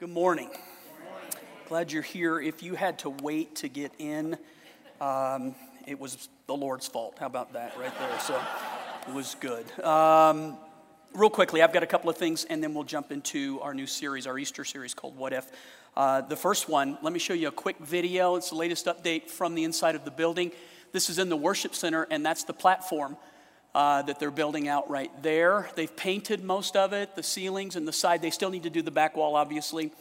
Good morning. Glad you're here. If you had to wait to get in, um, it was the Lord's fault. How about that right there? So it was good. Um, real quickly, I've got a couple of things, and then we'll jump into our new series, our Easter series called What If. Uh, the first one, let me show you a quick video. It's the latest update from the inside of the building. This is in the worship center, and that's the platform uh, that they're building out right there. They've painted most of it, the ceilings and the side. They still need to do the back wall, obviously,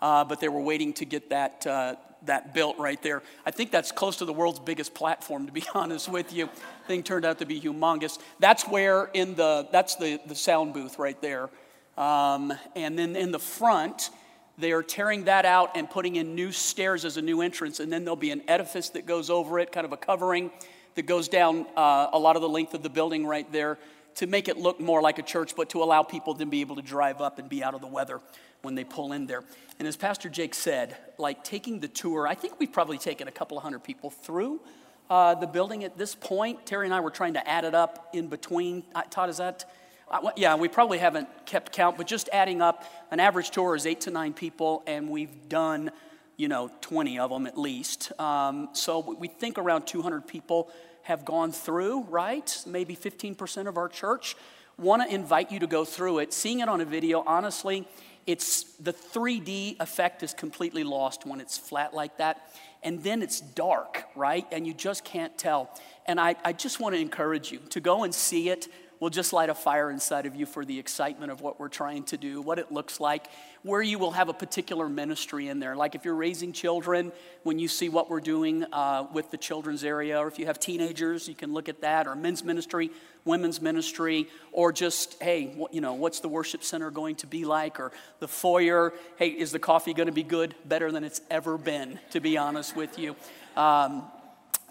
uh, but they were waiting to get that, uh, that built right there. I think that's close to the world's biggest platform, to be honest with you. Thing turned out to be humongous. That's where in the, that's the, the sound booth right there. Um, and then in the front, they are tearing that out and putting in new stairs as a new entrance, and then there'll be an edifice that goes over it, kind of a covering that goes down uh, a lot of the length of the building right there to make it look more like a church, but to allow people to be able to drive up and be out of the weather when they pull in there. And as Pastor Jake said, like taking the tour, I think we've probably taken a couple of hundred people through uh, the building at this point. Terry and I were trying to add it up in between. Uh, Todd, is that? Uh, yeah, we probably haven't kept count, but just adding up, an average tour is eight to nine people, and we've done, you know, 20 of them at least. Um, so we think around 200 people have gone through, right? Maybe 15% of our church want to invite you to go through it. Seeing it on a video, honestly, it's the 3D effect is completely lost when it's flat like that. And then it's dark, right? And you just can't tell. And I, I just want to encourage you to go and see it will just light a fire inside of you for the excitement of what we're trying to do, what it looks like, where you will have a particular ministry in there. Like if you're raising children, when you see what we're doing uh, with the children's area, or if you have teenagers, you can look at that, or men's ministry, women's ministry, or just, hey, you know, what's the worship center going to be like, or the foyer, hey, is the coffee going to be good? Better than it's ever been, to be honest with you. Um,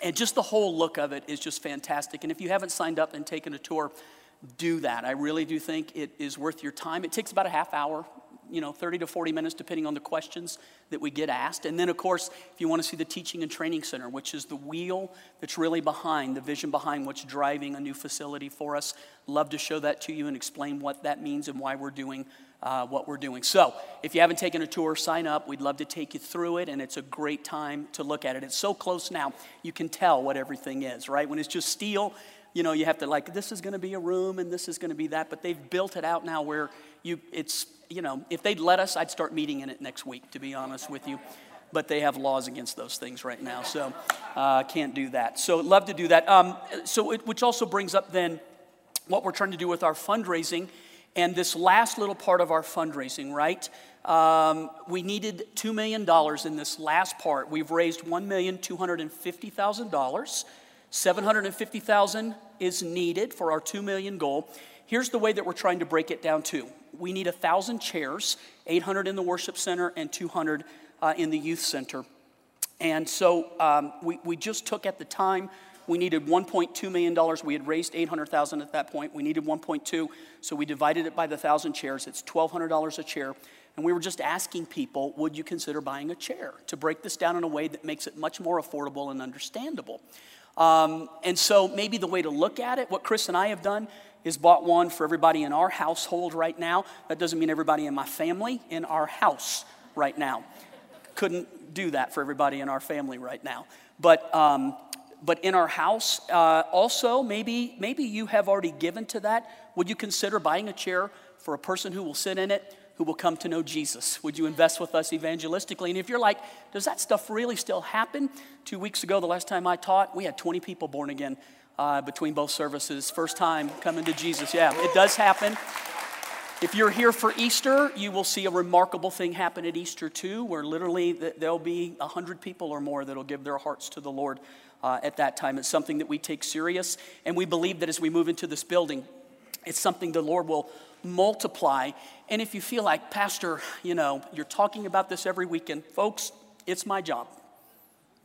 and just the whole look of it is just fantastic. And if you haven't signed up and taken a tour, do that. I really do think it is worth your time. It takes about a half hour, you know, 30 to 40 minutes, depending on the questions that we get asked. And then, of course, if you want to see the Teaching and Training Center, which is the wheel that's really behind, the vision behind what's driving a new facility for us, love to show that to you and explain what that means and why we're doing uh, what we're doing. So, if you haven't taken a tour, sign up. We'd love to take you through it, and it's a great time to look at it. It's so close now, you can tell what everything is, right? When it's just steel, you know, you have to like, this is going to be a room and this is going to be that. But they've built it out now where you, it's, you know, if they'd let us, I'd start meeting in it next week, to be honest with you. But they have laws against those things right now, so uh, can't do that. So love to do that. Um, so, it, which also brings up then what we're trying to do with our fundraising and this last little part of our fundraising, right? Um, we needed $2 million in this last part. We've raised $1,250,000. 750,000 is needed for our 2 million goal. Here's the way that we're trying to break it down to. We need 1,000 chairs, 800 in the worship center and 200 uh, in the youth center. And so um, we, we just took at the time, we needed $1.2 million. We had raised 800,000 at that point. We needed 1.2, so we divided it by the 1,000 chairs. It's $1,200 a chair. And we were just asking people, would you consider buying a chair to break this down in a way that makes it much more affordable and understandable? Um, and so maybe the way to look at it, what Chris and I have done, is bought one for everybody in our household right now. That doesn't mean everybody in my family, in our house right now. Couldn't do that for everybody in our family right now. But, um, but in our house, uh, also, maybe, maybe you have already given to that. Would you consider buying a chair for a person who will sit in it who will come to know Jesus? Would you invest with us evangelistically? And if you're like, does that stuff really still happen? Two weeks ago, the last time I taught, we had 20 people born again uh, between both services. First time coming to Jesus. Yeah, it does happen. If you're here for Easter, you will see a remarkable thing happen at Easter too, where literally there'll be 100 people or more that'll give their hearts to the Lord uh, at that time. It's something that we take serious, and we believe that as we move into this building, it's something the Lord will multiply. And if you feel like, Pastor, you know, you're talking about this every weekend, folks, it's my job.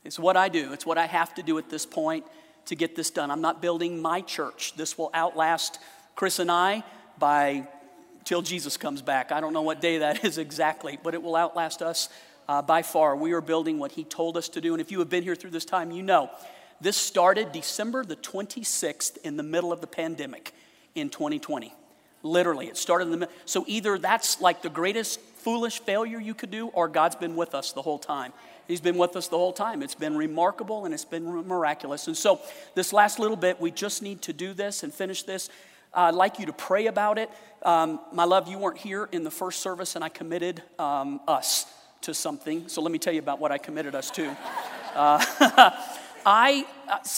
It's what I do, it's what I have to do at this point to get this done. I'm not building my church. This will outlast Chris and I by till Jesus comes back. I don't know what day that is exactly, but it will outlast us uh, by far. We are building what He told us to do. And if you have been here through this time, you know this started December the 26th in the middle of the pandemic in 2020. Literally, it started in the middle. So either that's like the greatest foolish failure you could do, or God's been with us the whole time. He's been with us the whole time. It's been remarkable and it's been miraculous. And so, this last little bit, we just need to do this and finish this. Uh, I'd like you to pray about it. Um, my love, you weren't here in the first service, and I committed um, us to something. So, let me tell you about what I committed us to. Uh, I,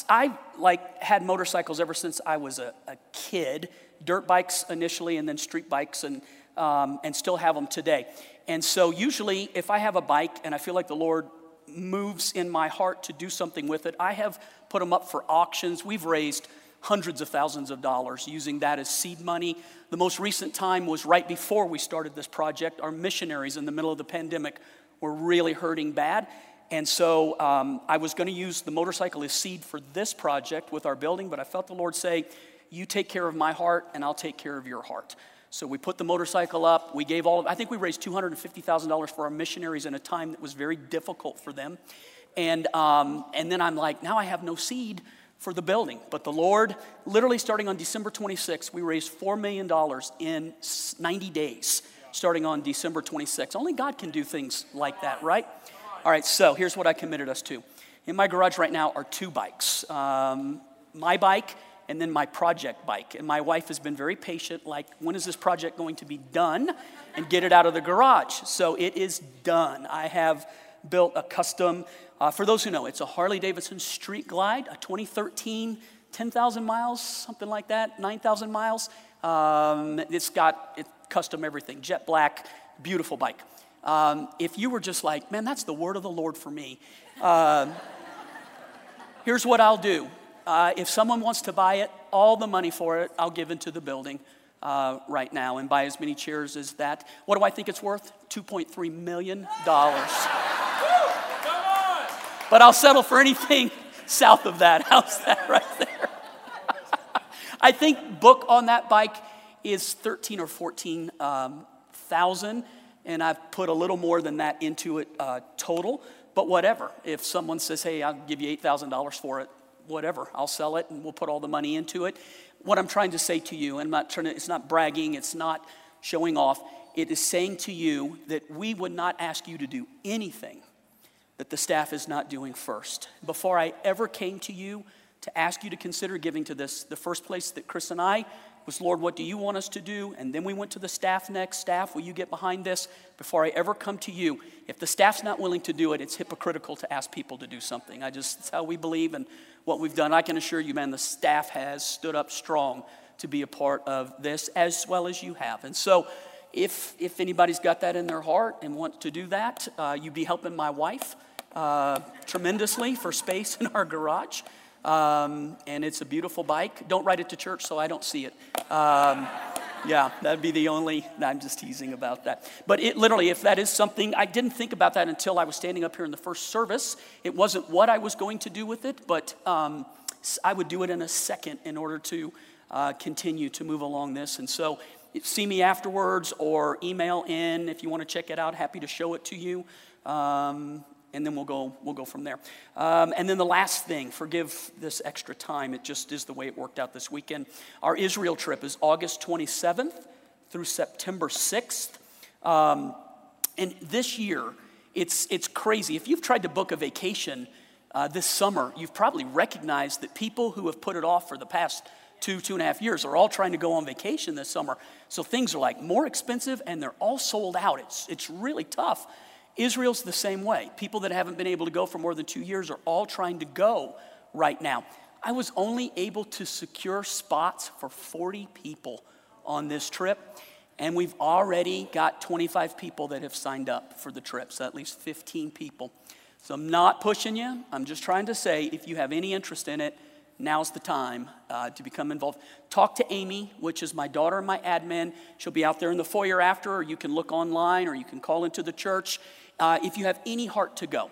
I like had motorcycles ever since I was a, a kid, dirt bikes initially, and then street bikes, and, um, and still have them today. And so, usually, if I have a bike and I feel like the Lord moves in my heart to do something with it, I have put them up for auctions. We've raised hundreds of thousands of dollars using that as seed money. The most recent time was right before we started this project. Our missionaries in the middle of the pandemic were really hurting bad. And so um, I was going to use the motorcycle as seed for this project with our building, but I felt the Lord say, You take care of my heart, and I'll take care of your heart. So we put the motorcycle up. We gave all of, I think we raised $250,000 for our missionaries in a time that was very difficult for them. And, um, and then I'm like, now I have no seed for the building. But the Lord, literally starting on December 26th, we raised $4 million in 90 days, starting on December 26th. Only God can do things like that, right? All right, so here's what I committed us to. In my garage right now are two bikes um, my bike and then my project bike. And my wife has been very patient, like, when is this project going to be done? And get it out of the garage. So it is done. I have built a custom, uh, for those who know, it's a Harley Davidson Street Glide, a 2013, 10,000 miles, something like that, 9,000 miles. Um, it's got it, custom everything, jet black, beautiful bike. Um, if you were just like, man, that's the word of the Lord for me, uh, here's what I'll do uh, if someone wants to buy it, all the money for it, I'll give into the building uh, right now and buy as many chairs as that. What do I think it's worth? $2.3 million. but I'll settle for anything south of that. How's that right there? I think book on that bike is 13 or 14 um, thousand, and I've put a little more than that into it uh, total. But whatever, if someone says, "Hey, I'll give you eight thousand dollars for it," whatever, I'll sell it and we'll put all the money into it. What I'm trying to say to you, and I'm not trying to, it's not bragging, it's not showing off, it is saying to you that we would not ask you to do anything that the staff is not doing first. Before I ever came to you to ask you to consider giving to this, the first place that Chris and I was, Lord, what do you want us to do? And then we went to the staff next. Staff, will you get behind this? Before I ever come to you, if the staff's not willing to do it, it's hypocritical to ask people to do something. I just, that's how we believe and what we've done. I can assure you, man, the staff has stood up strong to be a part of this as well as you have. And so, if, if anybody's got that in their heart and wants to do that, uh, you'd be helping my wife uh, tremendously for space in our garage. Um, and it's a beautiful bike. Don't ride it to church so I don't see it. Um, yeah, that'd be the only, I'm just teasing about that. But it literally, if that is something, I didn't think about that until I was standing up here in the first service. It wasn't what I was going to do with it, but um, I would do it in a second in order to uh, continue to move along this. And so, see me afterwards or email in if you want to check it out. Happy to show it to you. Um, and then we'll go, we'll go from there. Um, and then the last thing, forgive this extra time, it just is the way it worked out this weekend. Our Israel trip is August 27th through September 6th. Um, and this year, it's, it's crazy. If you've tried to book a vacation uh, this summer, you've probably recognized that people who have put it off for the past two, two and a half years are all trying to go on vacation this summer. So things are like more expensive and they're all sold out. It's, it's really tough Israel's the same way. People that haven't been able to go for more than two years are all trying to go right now. I was only able to secure spots for 40 people on this trip, and we've already got 25 people that have signed up for the trip, so at least 15 people. So I'm not pushing you. I'm just trying to say if you have any interest in it, now's the time uh, to become involved. Talk to Amy, which is my daughter and my admin. She'll be out there in the foyer after, or you can look online, or you can call into the church uh, if you have any heart to go,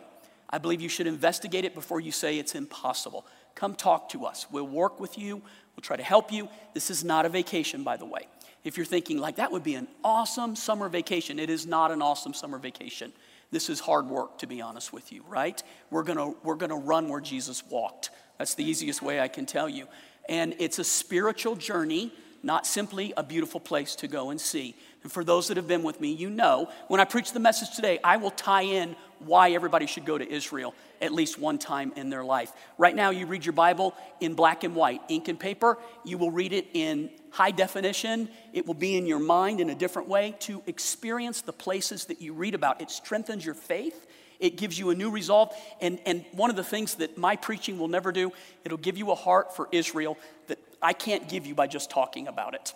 I believe you should investigate it before you say it's impossible. Come talk to us. We'll work with you. We'll try to help you. This is not a vacation, by the way. If you're thinking, like, that would be an awesome summer vacation, it is not an awesome summer vacation. This is hard work, to be honest with you, right? We're gonna, we're gonna run where Jesus walked. That's the easiest way I can tell you. And it's a spiritual journey not simply a beautiful place to go and see. And for those that have been with me, you know, when I preach the message today, I will tie in why everybody should go to Israel at least one time in their life. Right now, you read your Bible in black and white, ink and paper. You will read it in high definition. It will be in your mind in a different way to experience the places that you read about. It strengthens your faith. It gives you a new resolve. And, and one of the things that my preaching will never do, it'll give you a heart for Israel that I can't give you by just talking about it.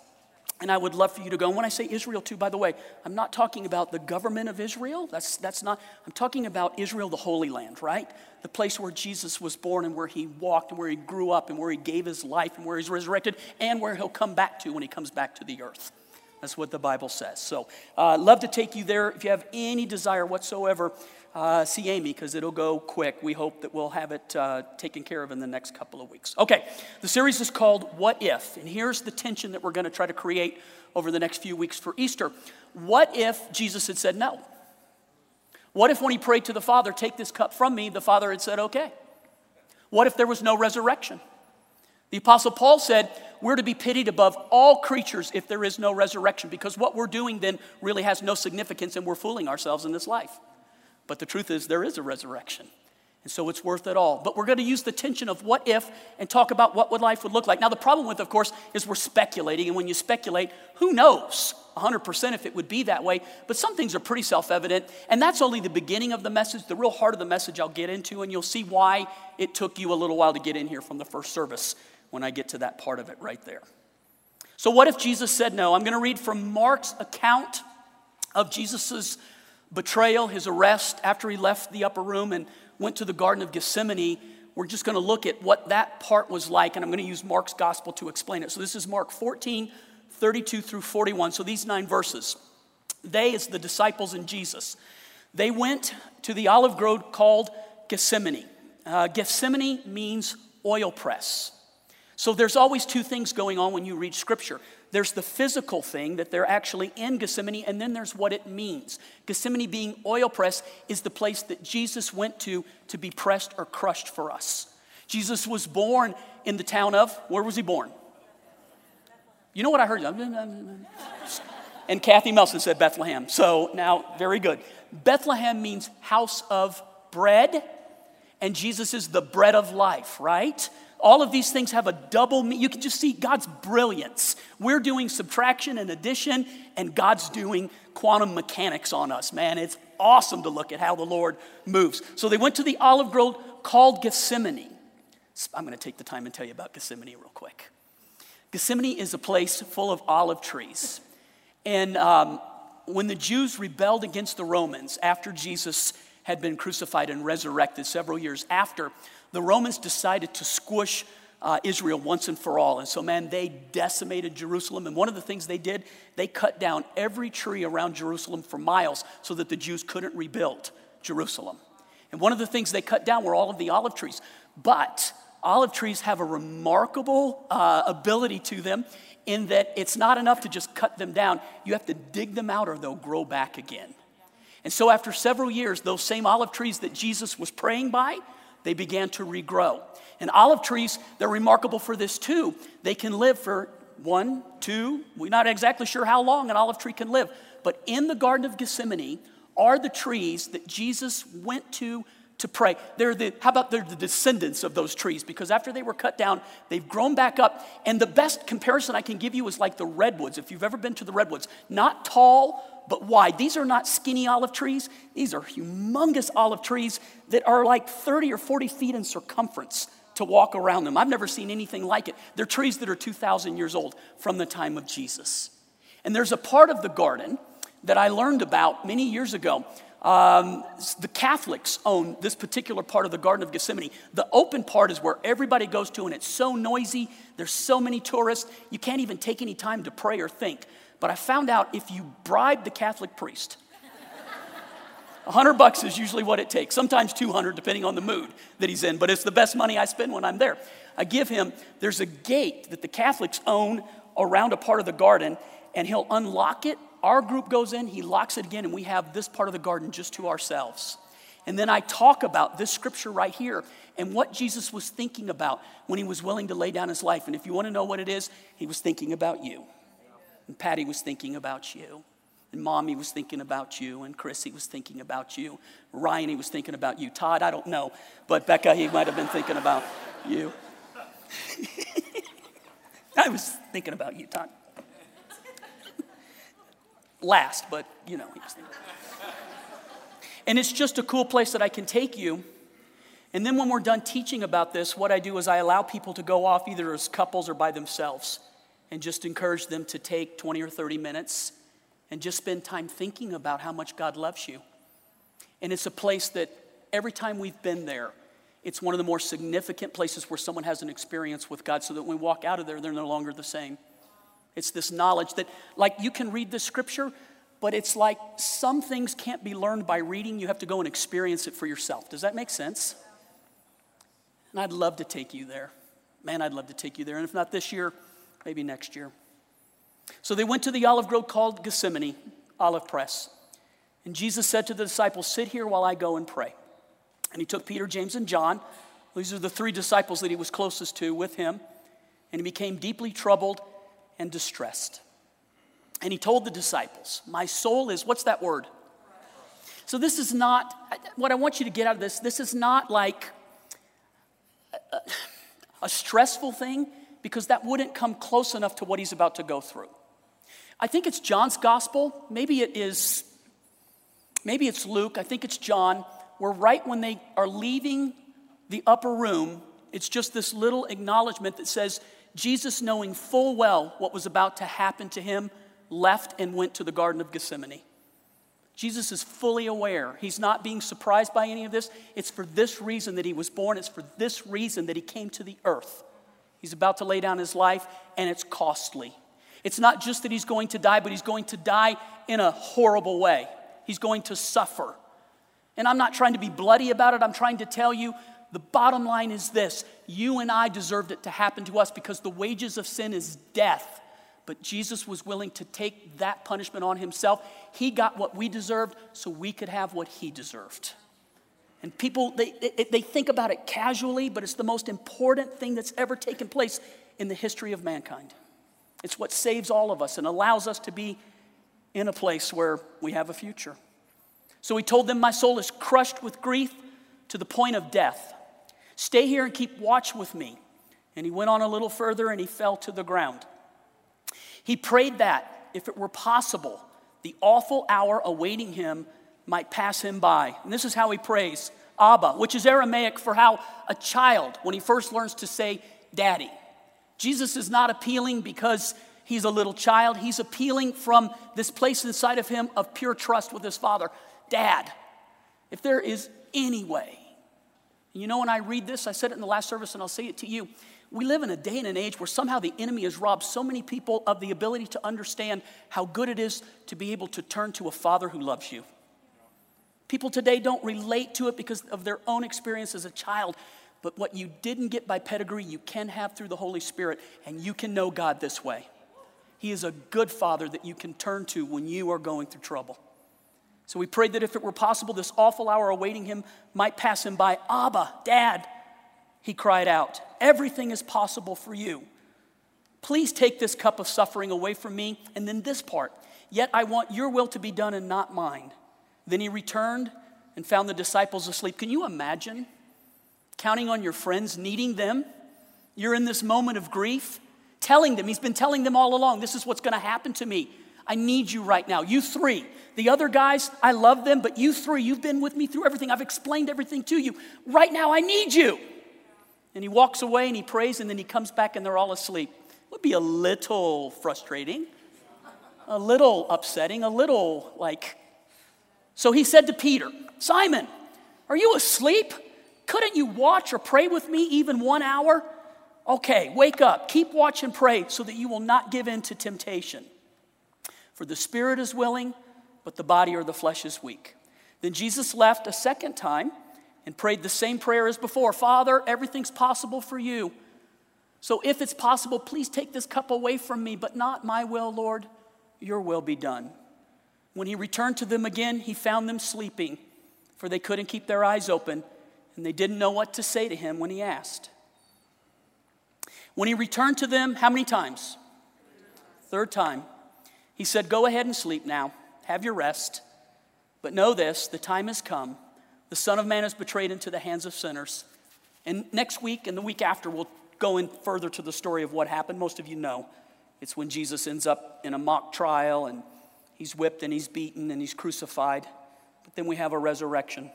And I would love for you to go. And when I say Israel, too, by the way, I'm not talking about the government of Israel. That's, that's not, I'm talking about Israel, the Holy Land, right? The place where Jesus was born and where he walked and where he grew up and where he gave his life and where he's resurrected and where he'll come back to when he comes back to the earth. That's what the Bible says. So, uh, love to take you there. If you have any desire whatsoever uh, see Amy because it'll go quick. We hope that we'll have it uh, taken care of in the next couple of weeks. Okay, the series is called What If? And here's the tension that we're going to try to create over the next few weeks for Easter. What if Jesus had said no? What if when he prayed to the Father, Take this cup from me, the Father had said, Okay? What if there was no resurrection? The Apostle Paul said, We're to be pitied above all creatures if there is no resurrection, because what we're doing then really has no significance and we're fooling ourselves in this life. But the truth is, there is a resurrection. And so it's worth it all. But we're going to use the tension of what if and talk about what would life would look like. Now, the problem with, of course, is we're speculating. And when you speculate, who knows 100% if it would be that way? But some things are pretty self evident. And that's only the beginning of the message. The real heart of the message I'll get into. And you'll see why it took you a little while to get in here from the first service when I get to that part of it right there. So, what if Jesus said no? I'm going to read from Mark's account of Jesus's betrayal, his arrest, after he left the upper room and went to the Garden of Gethsemane, we're just going to look at what that part was like, and I'm going to use Mark's gospel to explain it. So this is Mark 14, 32 through 41. So these nine verses. They, as the disciples and Jesus, they went to the olive grove called Gethsemane. Uh, Gethsemane means oil press. So there's always two things going on when you read scripture. There's the physical thing that they're actually in Gethsemane, and then there's what it means. Gethsemane, being oil press, is the place that Jesus went to to be pressed or crushed for us. Jesus was born in the town of, where was he born? You know what I heard? And Kathy Melson said Bethlehem. So now, very good. Bethlehem means house of bread, and Jesus is the bread of life, right? All of these things have a double meaning. You can just see God's brilliance. We're doing subtraction and addition, and God's doing quantum mechanics on us, man. It's awesome to look at how the Lord moves. So they went to the olive grove called Gethsemane. I'm going to take the time and tell you about Gethsemane real quick. Gethsemane is a place full of olive trees. And um, when the Jews rebelled against the Romans after Jesus had been crucified and resurrected several years after, the Romans decided to squish uh, Israel once and for all. And so, man, they decimated Jerusalem. And one of the things they did, they cut down every tree around Jerusalem for miles so that the Jews couldn't rebuild Jerusalem. And one of the things they cut down were all of the olive trees. But olive trees have a remarkable uh, ability to them in that it's not enough to just cut them down, you have to dig them out or they'll grow back again. And so, after several years, those same olive trees that Jesus was praying by, they began to regrow. And olive trees, they're remarkable for this too. They can live for one, two, we're not exactly sure how long an olive tree can live. But in the Garden of Gethsemane are the trees that Jesus went to to pray. They're the, how about they're the descendants of those trees? Because after they were cut down, they've grown back up. And the best comparison I can give you is like the redwoods. If you've ever been to the redwoods, not tall, but wide. These are not skinny olive trees, these are humongous olive trees that are like 30 or 40 feet in circumference to walk around them. I've never seen anything like it. They're trees that are 2,000 years old from the time of Jesus. And there's a part of the garden that I learned about many years ago. Um, the Catholics own this particular part of the Garden of Gethsemane. The open part is where everybody goes to, and it's so noisy. There's so many tourists, you can't even take any time to pray or think. But I found out if you bribe the Catholic priest, 100 bucks is usually what it takes, sometimes 200 depending on the mood that he's in, but it's the best money I spend when I'm there. I give him, there's a gate that the Catholics own around a part of the garden, and he'll unlock it. Our group goes in, he locks it again, and we have this part of the garden just to ourselves. And then I talk about this scripture right here and what Jesus was thinking about when he was willing to lay down his life. And if you want to know what it is, he was thinking about you. And Patty was thinking about you. And Mommy was thinking about you. And Chrissy was thinking about you. Ryan, he was thinking about you. Todd, I don't know. But Becca, he might have been thinking about you. I was thinking about you, Todd. Last, but you know, he was thinking. And it's just a cool place that I can take you. And then when we're done teaching about this, what I do is I allow people to go off either as couples or by themselves and just encourage them to take 20 or 30 minutes and just spend time thinking about how much God loves you. And it's a place that every time we've been there, it's one of the more significant places where someone has an experience with God so that when we walk out of there, they're no longer the same. It's this knowledge that, like, you can read the scripture, but it's like some things can't be learned by reading. You have to go and experience it for yourself. Does that make sense? And I'd love to take you there. Man, I'd love to take you there. And if not this year, maybe next year. So they went to the olive grove called Gethsemane, olive press. And Jesus said to the disciples, Sit here while I go and pray. And he took Peter, James, and John. These are the three disciples that he was closest to with him. And he became deeply troubled and distressed. And he told the disciples, My soul is, what's that word? So this is not, what I want you to get out of this, this is not like a, a stressful thing because that wouldn't come close enough to what he's about to go through. I think it's John's gospel. Maybe it is, maybe it's Luke. I think it's John, where right when they are leaving the upper room, it's just this little acknowledgement that says, Jesus, knowing full well what was about to happen to him, left and went to the Garden of Gethsemane. Jesus is fully aware. He's not being surprised by any of this. It's for this reason that he was born, it's for this reason that he came to the earth. He's about to lay down his life, and it's costly. It's not just that he's going to die, but he's going to die in a horrible way. He's going to suffer. And I'm not trying to be bloody about it. I'm trying to tell you the bottom line is this you and I deserved it to happen to us because the wages of sin is death. But Jesus was willing to take that punishment on himself. He got what we deserved so we could have what he deserved. And people, they, they, they think about it casually, but it's the most important thing that's ever taken place in the history of mankind. It's what saves all of us and allows us to be in a place where we have a future. So he told them, My soul is crushed with grief to the point of death. Stay here and keep watch with me. And he went on a little further and he fell to the ground. He prayed that, if it were possible, the awful hour awaiting him might pass him by. And this is how he prays Abba, which is Aramaic for how a child, when he first learns to say daddy. Jesus is not appealing because he's a little child. He's appealing from this place inside of him of pure trust with his father. Dad, if there is any way, you know, when I read this, I said it in the last service and I'll say it to you. We live in a day and an age where somehow the enemy has robbed so many people of the ability to understand how good it is to be able to turn to a father who loves you. People today don't relate to it because of their own experience as a child. But what you didn't get by pedigree, you can have through the Holy Spirit, and you can know God this way. He is a good father that you can turn to when you are going through trouble. So we prayed that if it were possible, this awful hour awaiting him might pass him by. Abba, Dad, he cried out, everything is possible for you. Please take this cup of suffering away from me. And then this part, yet I want your will to be done and not mine. Then he returned and found the disciples asleep. Can you imagine counting on your friends, needing them? You're in this moment of grief, telling them, he's been telling them all along, this is what's going to happen to me. I need you right now. You three. The other guys, I love them, but you three, you've been with me through everything. I've explained everything to you. Right now, I need you. And he walks away and he prays, and then he comes back and they're all asleep. It would be a little frustrating, a little upsetting, a little like so he said to Peter, Simon, are you asleep? Couldn't you watch or pray with me even one hour? Okay, wake up, keep watch and pray so that you will not give in to temptation. For the spirit is willing, but the body or the flesh is weak. Then Jesus left a second time and prayed the same prayer as before Father, everything's possible for you. So if it's possible, please take this cup away from me, but not my will, Lord, your will be done. When he returned to them again, he found them sleeping for they couldn't keep their eyes open, and they didn't know what to say to him when he asked. When he returned to them, how many times? Third time. He said, Go ahead and sleep now, have your rest. But know this the time has come. The Son of Man is betrayed into the hands of sinners. And next week and the week after, we'll go in further to the story of what happened. Most of you know. It's when Jesus ends up in a mock trial and he's whipped and he's beaten and he's crucified. But then we have a resurrection.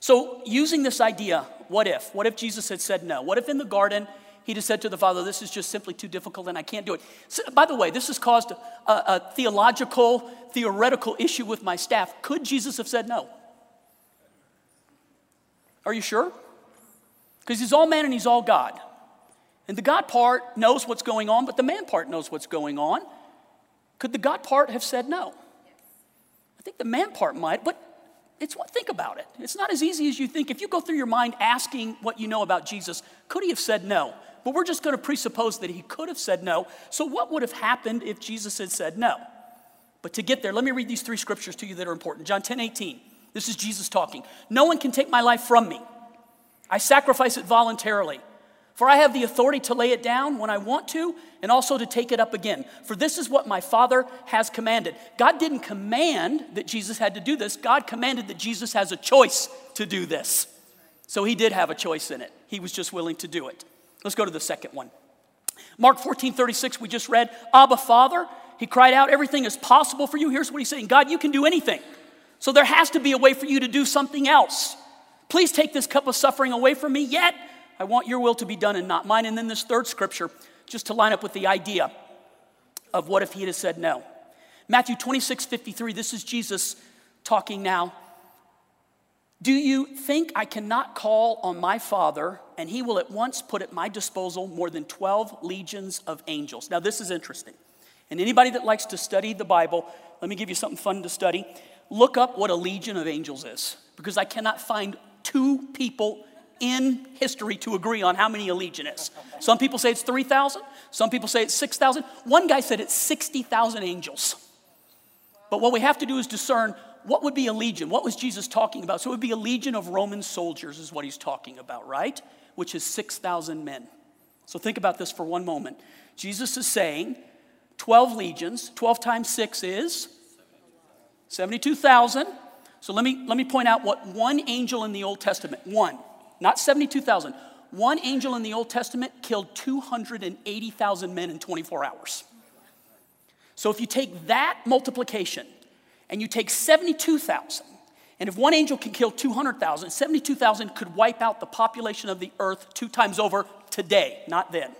So, using this idea, what if? What if Jesus had said no? What if in the garden he'd have said to the Father, This is just simply too difficult and I can't do it? So, by the way, this has caused a, a theological, theoretical issue with my staff. Could Jesus have said no? Are you sure? Because he's all man and he's all God. And the God part knows what's going on, but the man part knows what's going on. Could the God part have said no? I think the man part might, but it's what think about it. It's not as easy as you think. If you go through your mind asking what you know about Jesus, could he have said no? But we're just going to presuppose that he could have said no. So what would have happened if Jesus had said no? But to get there, let me read these three scriptures to you that are important. John 10 18. This is Jesus talking. No one can take my life from me. I sacrifice it voluntarily. For I have the authority to lay it down when I want to and also to take it up again. For this is what my Father has commanded. God didn't command that Jesus had to do this, God commanded that Jesus has a choice to do this. So he did have a choice in it. He was just willing to do it. Let's go to the second one. Mark 14 36, we just read, Abba, Father, he cried out, Everything is possible for you. Here's what he's saying God, you can do anything. So there has to be a way for you to do something else. Please take this cup of suffering away from me, yet I want your will to be done and not mine. And then this third scripture, just to line up with the idea of what if he had said no. Matthew 26, 53, this is Jesus talking now. Do you think I cannot call on my Father and he will at once put at my disposal more than 12 legions of angels? Now, this is interesting. And anybody that likes to study the Bible, let me give you something fun to study. Look up what a legion of angels is, because I cannot find two people in history to agree on how many a legion is. Some people say it's 3,000, some people say it's 6,000. One guy said it's 60,000 angels. But what we have to do is discern what would be a legion? What was Jesus talking about? So it would be a legion of Roman soldiers, is what he's talking about, right? Which is 6,000 men. So think about this for one moment. Jesus is saying 12 legions, 12 times 6 is 72,000. So let me, let me point out what one angel in the Old Testament, one, not 72,000. One angel in the Old Testament killed 280,000 men in 24 hours. So if you take that multiplication and you take 72,000, and if one angel can kill 200,000, 72,000 could wipe out the population of the earth two times over today, not then.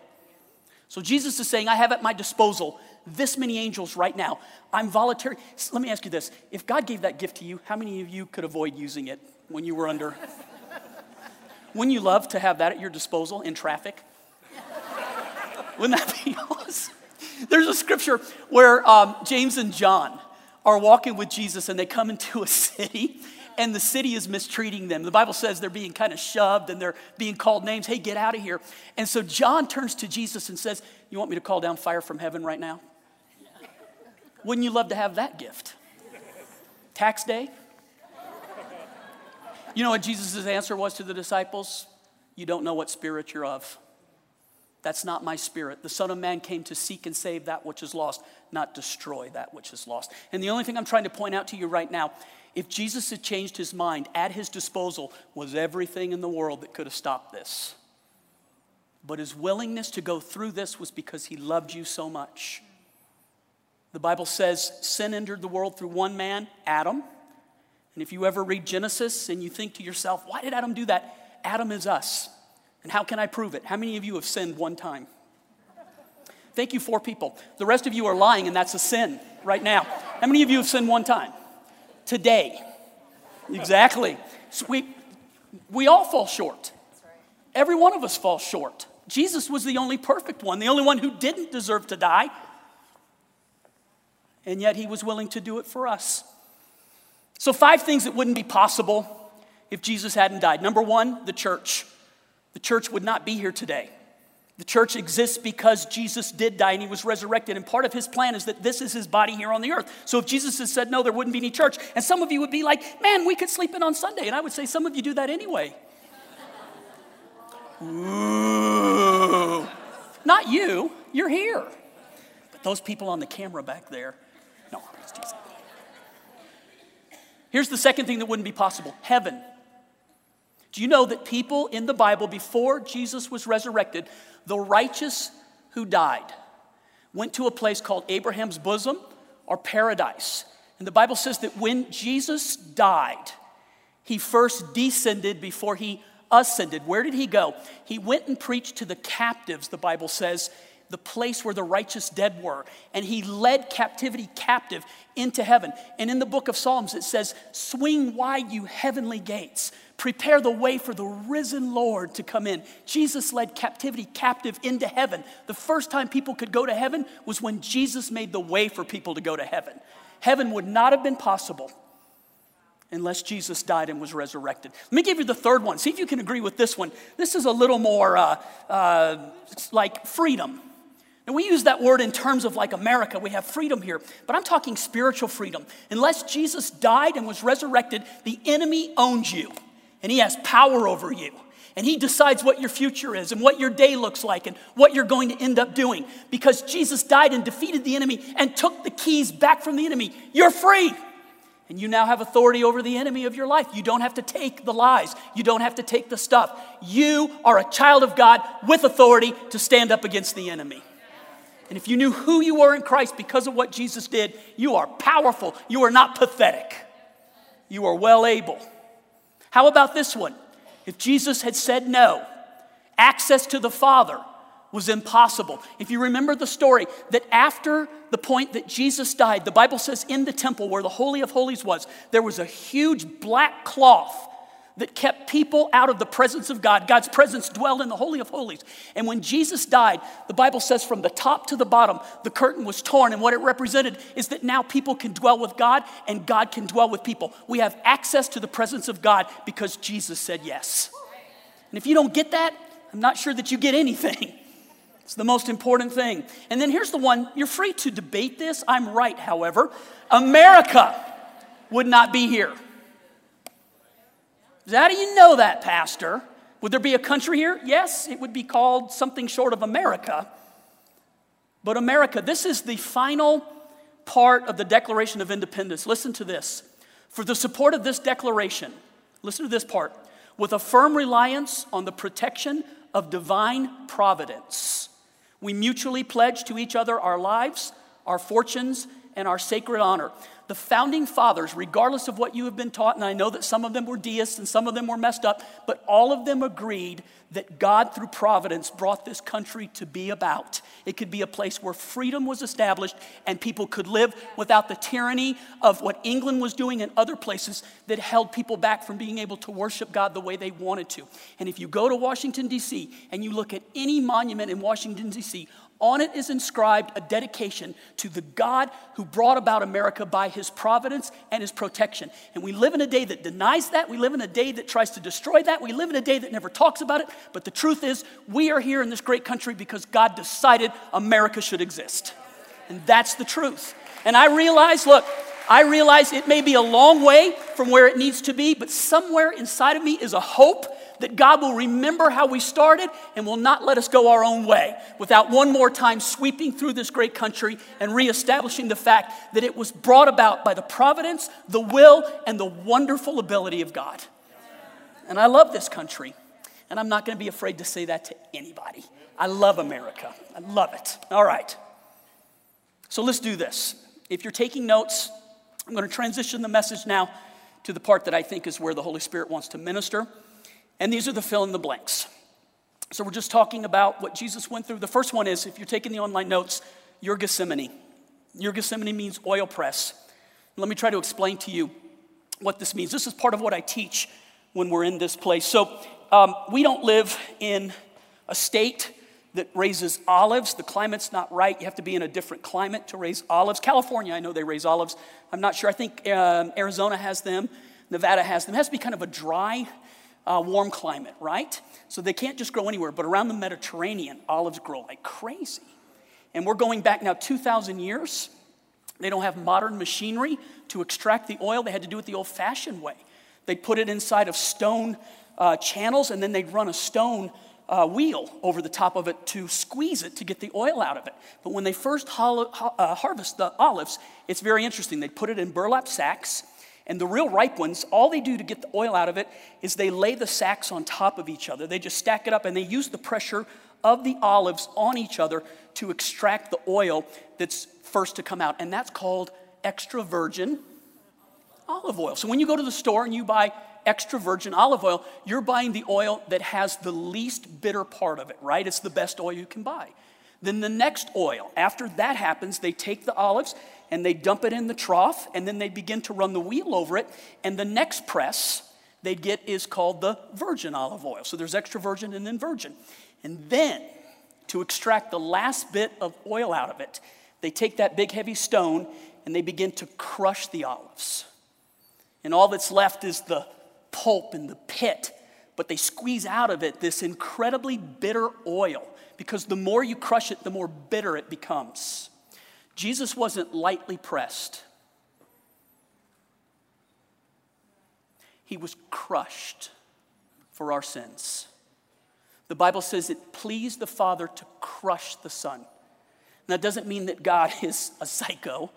So Jesus is saying, I have at my disposal this many angels right now. I'm voluntary. Let me ask you this if God gave that gift to you, how many of you could avoid using it when you were under wouldn't you love to have that at your disposal in traffic? Wouldn't that be awesome? There's a scripture where um, James and John are walking with Jesus and they come into a city and the city is mistreating them. The Bible says they're being kind of shoved and they're being called names. Hey, get out of here. And so John turns to Jesus and says, You want me to call down fire from heaven right now? Wouldn't you love to have that gift? Tax day? You know what Jesus' answer was to the disciples? You don't know what spirit you're of. That's not my spirit. The Son of Man came to seek and save that which is lost, not destroy that which is lost. And the only thing I'm trying to point out to you right now if Jesus had changed his mind, at his disposal was everything in the world that could have stopped this. But his willingness to go through this was because he loved you so much. The Bible says sin entered the world through one man, Adam. And if you ever read Genesis and you think to yourself, why did Adam do that? Adam is us. And how can I prove it? How many of you have sinned one time? Thank you, four people. The rest of you are lying, and that's a sin right now. How many of you have sinned one time? Today. Exactly. So we, we all fall short. Every one of us falls short. Jesus was the only perfect one, the only one who didn't deserve to die. And yet he was willing to do it for us. So, five things that wouldn't be possible if Jesus hadn't died. Number one, the church. The church would not be here today. The church exists because Jesus did die and he was resurrected. And part of his plan is that this is his body here on the earth. So if Jesus had said no, there wouldn't be any church. And some of you would be like, man, we could sleep in on Sunday. And I would say, some of you do that anyway. Ooh. Not you, you're here. But those people on the camera back there, no, Jesus. Here's the second thing that wouldn't be possible heaven. Do you know that people in the Bible, before Jesus was resurrected, the righteous who died went to a place called Abraham's bosom or paradise? And the Bible says that when Jesus died, he first descended before he ascended. Where did he go? He went and preached to the captives, the Bible says, the place where the righteous dead were. And he led captivity captive into heaven. And in the book of Psalms, it says, Swing wide, you heavenly gates. Prepare the way for the risen Lord to come in. Jesus led captivity captive into heaven. The first time people could go to heaven was when Jesus made the way for people to go to heaven. Heaven would not have been possible unless Jesus died and was resurrected. Let me give you the third one. See if you can agree with this one. This is a little more uh, uh, like freedom. And we use that word in terms of like America, we have freedom here, but I'm talking spiritual freedom. Unless Jesus died and was resurrected, the enemy owns you and he has power over you. And he decides what your future is and what your day looks like and what you're going to end up doing. Because Jesus died and defeated the enemy and took the keys back from the enemy, you're free. And you now have authority over the enemy of your life. You don't have to take the lies. You don't have to take the stuff. You are a child of God with authority to stand up against the enemy. And if you knew who you were in Christ because of what Jesus did, you are powerful. You are not pathetic. You are well able. How about this one? If Jesus had said no, access to the Father was impossible. If you remember the story, that after the point that Jesus died, the Bible says in the temple where the Holy of Holies was, there was a huge black cloth that kept people out of the presence of God. God's presence dwelled in the Holy of Holies. And when Jesus died, the Bible says from the top to the bottom, the curtain was torn. And what it represented is that now people can dwell with God and God can dwell with people. We have access to the presence of God because Jesus said yes. And if you don't get that, I'm not sure that you get anything. It's the most important thing. And then here's the one you're free to debate this. I'm right, however. America would not be here. How do you know that, Pastor? Would there be a country here? Yes, it would be called something short of America. But America, this is the final part of the Declaration of Independence. Listen to this. For the support of this declaration, listen to this part with a firm reliance on the protection of divine providence, we mutually pledge to each other our lives, our fortunes, and our sacred honor the founding fathers, regardless of what you have been taught, and I know that some of them were deists and some of them were messed up, but all of them agreed that God, through providence, brought this country to be about. It could be a place where freedom was established and people could live without the tyranny of what England was doing and other places that held people back from being able to worship God the way they wanted to. And if you go to Washington, D.C., and you look at any monument in Washington, D.C., on it is inscribed a dedication to the God who brought about America by his providence and his protection. And we live in a day that denies that. We live in a day that tries to destroy that. We live in a day that never talks about it. But the truth is, we are here in this great country because God decided America should exist. And that's the truth. And I realize, look, I realize it may be a long way from where it needs to be, but somewhere inside of me is a hope that God will remember how we started and will not let us go our own way without one more time sweeping through this great country and reestablishing the fact that it was brought about by the providence, the will, and the wonderful ability of God. And I love this country, and I'm not going to be afraid to say that to anybody. I love America. I love it. All right. So let's do this. If you're taking notes, I'm going to transition the message now to the part that I think is where the Holy Spirit wants to minister. And these are the fill in the blanks. So we're just talking about what Jesus went through. The first one is if you're taking the online notes, your Gethsemane. Your Gethsemane means oil press. Let me try to explain to you what this means. This is part of what I teach when we're in this place. So um, we don't live in a state that raises olives. The climate's not right. You have to be in a different climate to raise olives. California, I know they raise olives. I'm not sure. I think um, Arizona has them. Nevada has them. It has to be kind of a dry uh, warm climate, right? So they can't just grow anywhere, but around the Mediterranean, olives grow like crazy. And we're going back now 2,000 years. They don't have modern machinery to extract the oil. They had to do it the old fashioned way. They'd put it inside of stone uh, channels and then they'd run a stone uh, wheel over the top of it to squeeze it to get the oil out of it. But when they first hollow, uh, harvest the olives, it's very interesting. They put it in burlap sacks, and the real ripe ones, all they do to get the oil out of it is they lay the sacks on top of each other. They just stack it up and they use the pressure of the olives on each other to extract the oil that's first to come out. And that's called extra virgin olive oil. So when you go to the store and you buy extra virgin olive oil, you're buying the oil that has the least bitter part of it, right? It's the best oil you can buy. Then the next oil, after that happens, they take the olives and they dump it in the trough and then they begin to run the wheel over it. And the next press they get is called the virgin olive oil. So there's extra virgin and then virgin. And then to extract the last bit of oil out of it, they take that big heavy stone and they begin to crush the olives. And all that's left is the pulp and the pit, but they squeeze out of it this incredibly bitter oil because the more you crush it, the more bitter it becomes. Jesus wasn't lightly pressed, he was crushed for our sins. The Bible says it pleased the Father to crush the Son. Now, that doesn't mean that God is a psycho.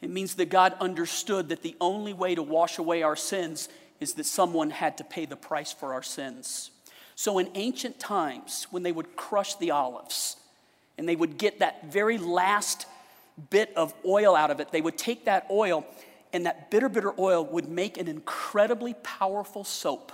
It means that God understood that the only way to wash away our sins is that someone had to pay the price for our sins. So, in ancient times, when they would crush the olives and they would get that very last bit of oil out of it, they would take that oil and that bitter, bitter oil would make an incredibly powerful soap.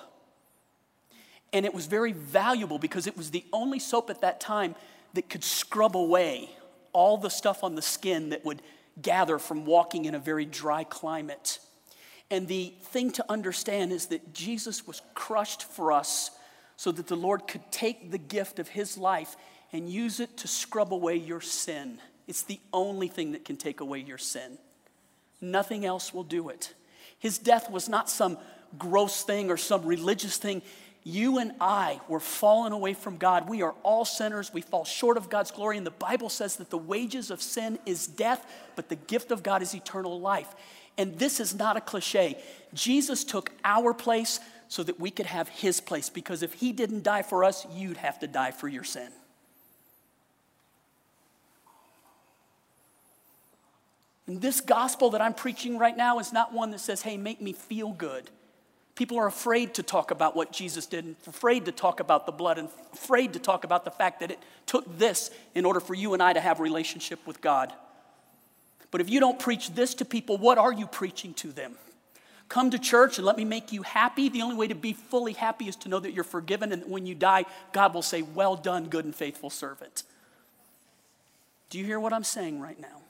And it was very valuable because it was the only soap at that time that could scrub away all the stuff on the skin that would gather from walking in a very dry climate. And the thing to understand is that Jesus was crushed for us so that the Lord could take the gift of his life and use it to scrub away your sin. It's the only thing that can take away your sin. Nothing else will do it. His death was not some gross thing or some religious thing. You and I were fallen away from God. We are all sinners. We fall short of God's glory. And the Bible says that the wages of sin is death, but the gift of God is eternal life. And this is not a cliche. Jesus took our place so that we could have his place, because if he didn't die for us, you'd have to die for your sin. And this gospel that I'm preaching right now is not one that says, hey, make me feel good. People are afraid to talk about what Jesus did, and afraid to talk about the blood, and afraid to talk about the fact that it took this in order for you and I to have a relationship with God. But if you don't preach this to people, what are you preaching to them? Come to church and let me make you happy. The only way to be fully happy is to know that you're forgiven, and when you die, God will say, Well done, good and faithful servant. Do you hear what I'm saying right now?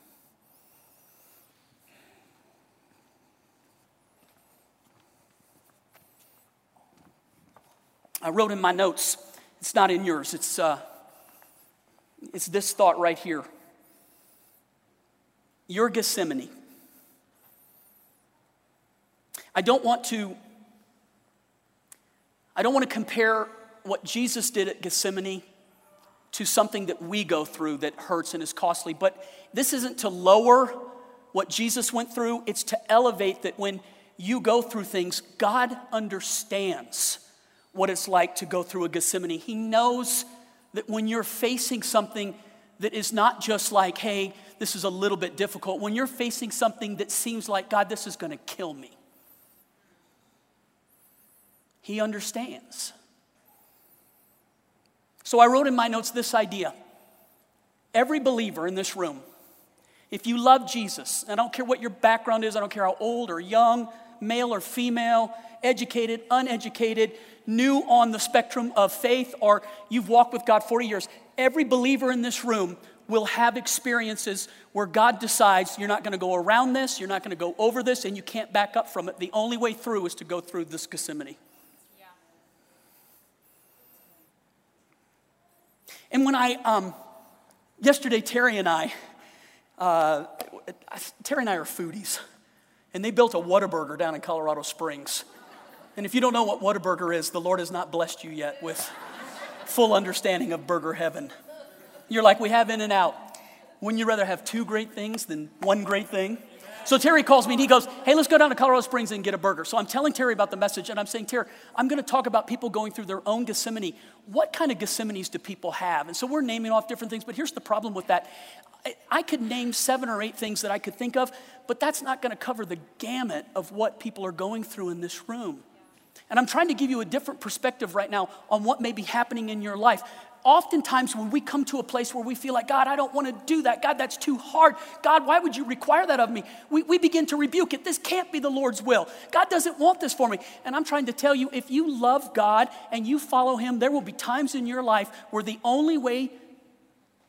I wrote in my notes, it's not in yours, it's, uh, it's this thought right here your Gethsemane. I don't want to I don't want to compare what Jesus did at Gethsemane to something that we go through that hurts and is costly, but this isn't to lower what Jesus went through, it's to elevate that when you go through things, God understands what it's like to go through a Gethsemane. He knows that when you're facing something that is not just like, hey, this is a little bit difficult, when you're facing something that seems like, God, this is going to kill me, He understands. So I wrote in my notes this idea. Every believer in this room, if you love Jesus, I don't care what your background is, I don't care how old or young, male or female, educated, uneducated, new on the spectrum of faith, or you've walked with God 40 years, every believer in this room will have experiences where God decides you're not going to go around this, you're not going to go over this, and you can't back up from it. The only way through is to go through this Gethsemane. Yeah. And when I, um, yesterday, Terry and I, uh, Terry and I are foodies, and they built a Whataburger down in Colorado Springs. And if you don't know what Whataburger is, the Lord has not blessed you yet with full understanding of burger heaven. You're like, we have In and Out. Wouldn't you rather have two great things than one great thing? So Terry calls me and he goes, Hey, let's go down to Colorado Springs and get a burger. So I'm telling Terry about the message and I'm saying, Terry, I'm going to talk about people going through their own Gethsemane. What kind of Gethsemanes do people have? And so we're naming off different things, but here's the problem with that. I, I could name seven or eight things that I could think of, but that's not going to cover the gamut of what people are going through in this room. And I'm trying to give you a different perspective right now on what may be happening in your life oftentimes when we come to a place where we feel like, God, I don't want to do that. God, that's too hard. God, why would you require that of me? We, we begin to rebuke it. This can't be the Lord's will. God doesn't want this for me. And I'm trying to tell you if you love God and you follow Him, there will be times in your life where the only way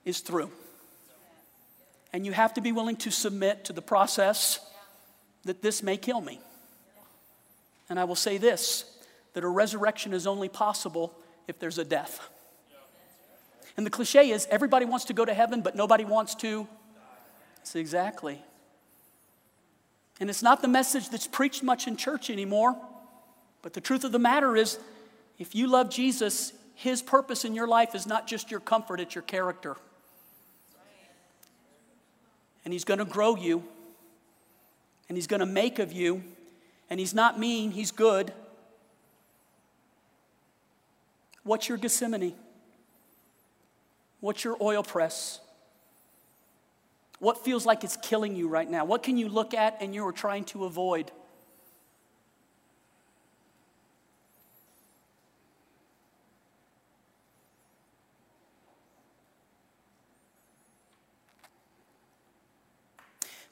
is through. And you have to be willing to submit to the process that this may kill me. And I will say this that a resurrection is only possible if there's a death. And the cliche is everybody wants to go to heaven, but nobody wants to. That's exactly. And it's not the message that's preached much in church anymore. But the truth of the matter is, if you love Jesus, his purpose in your life is not just your comfort, it's your character. And he's going to grow you, and he's going to make of you, and he's not mean, he's good. What's your Gethsemane? What's your oil press? What feels like it's killing you right now? What can you look at and you are trying to avoid?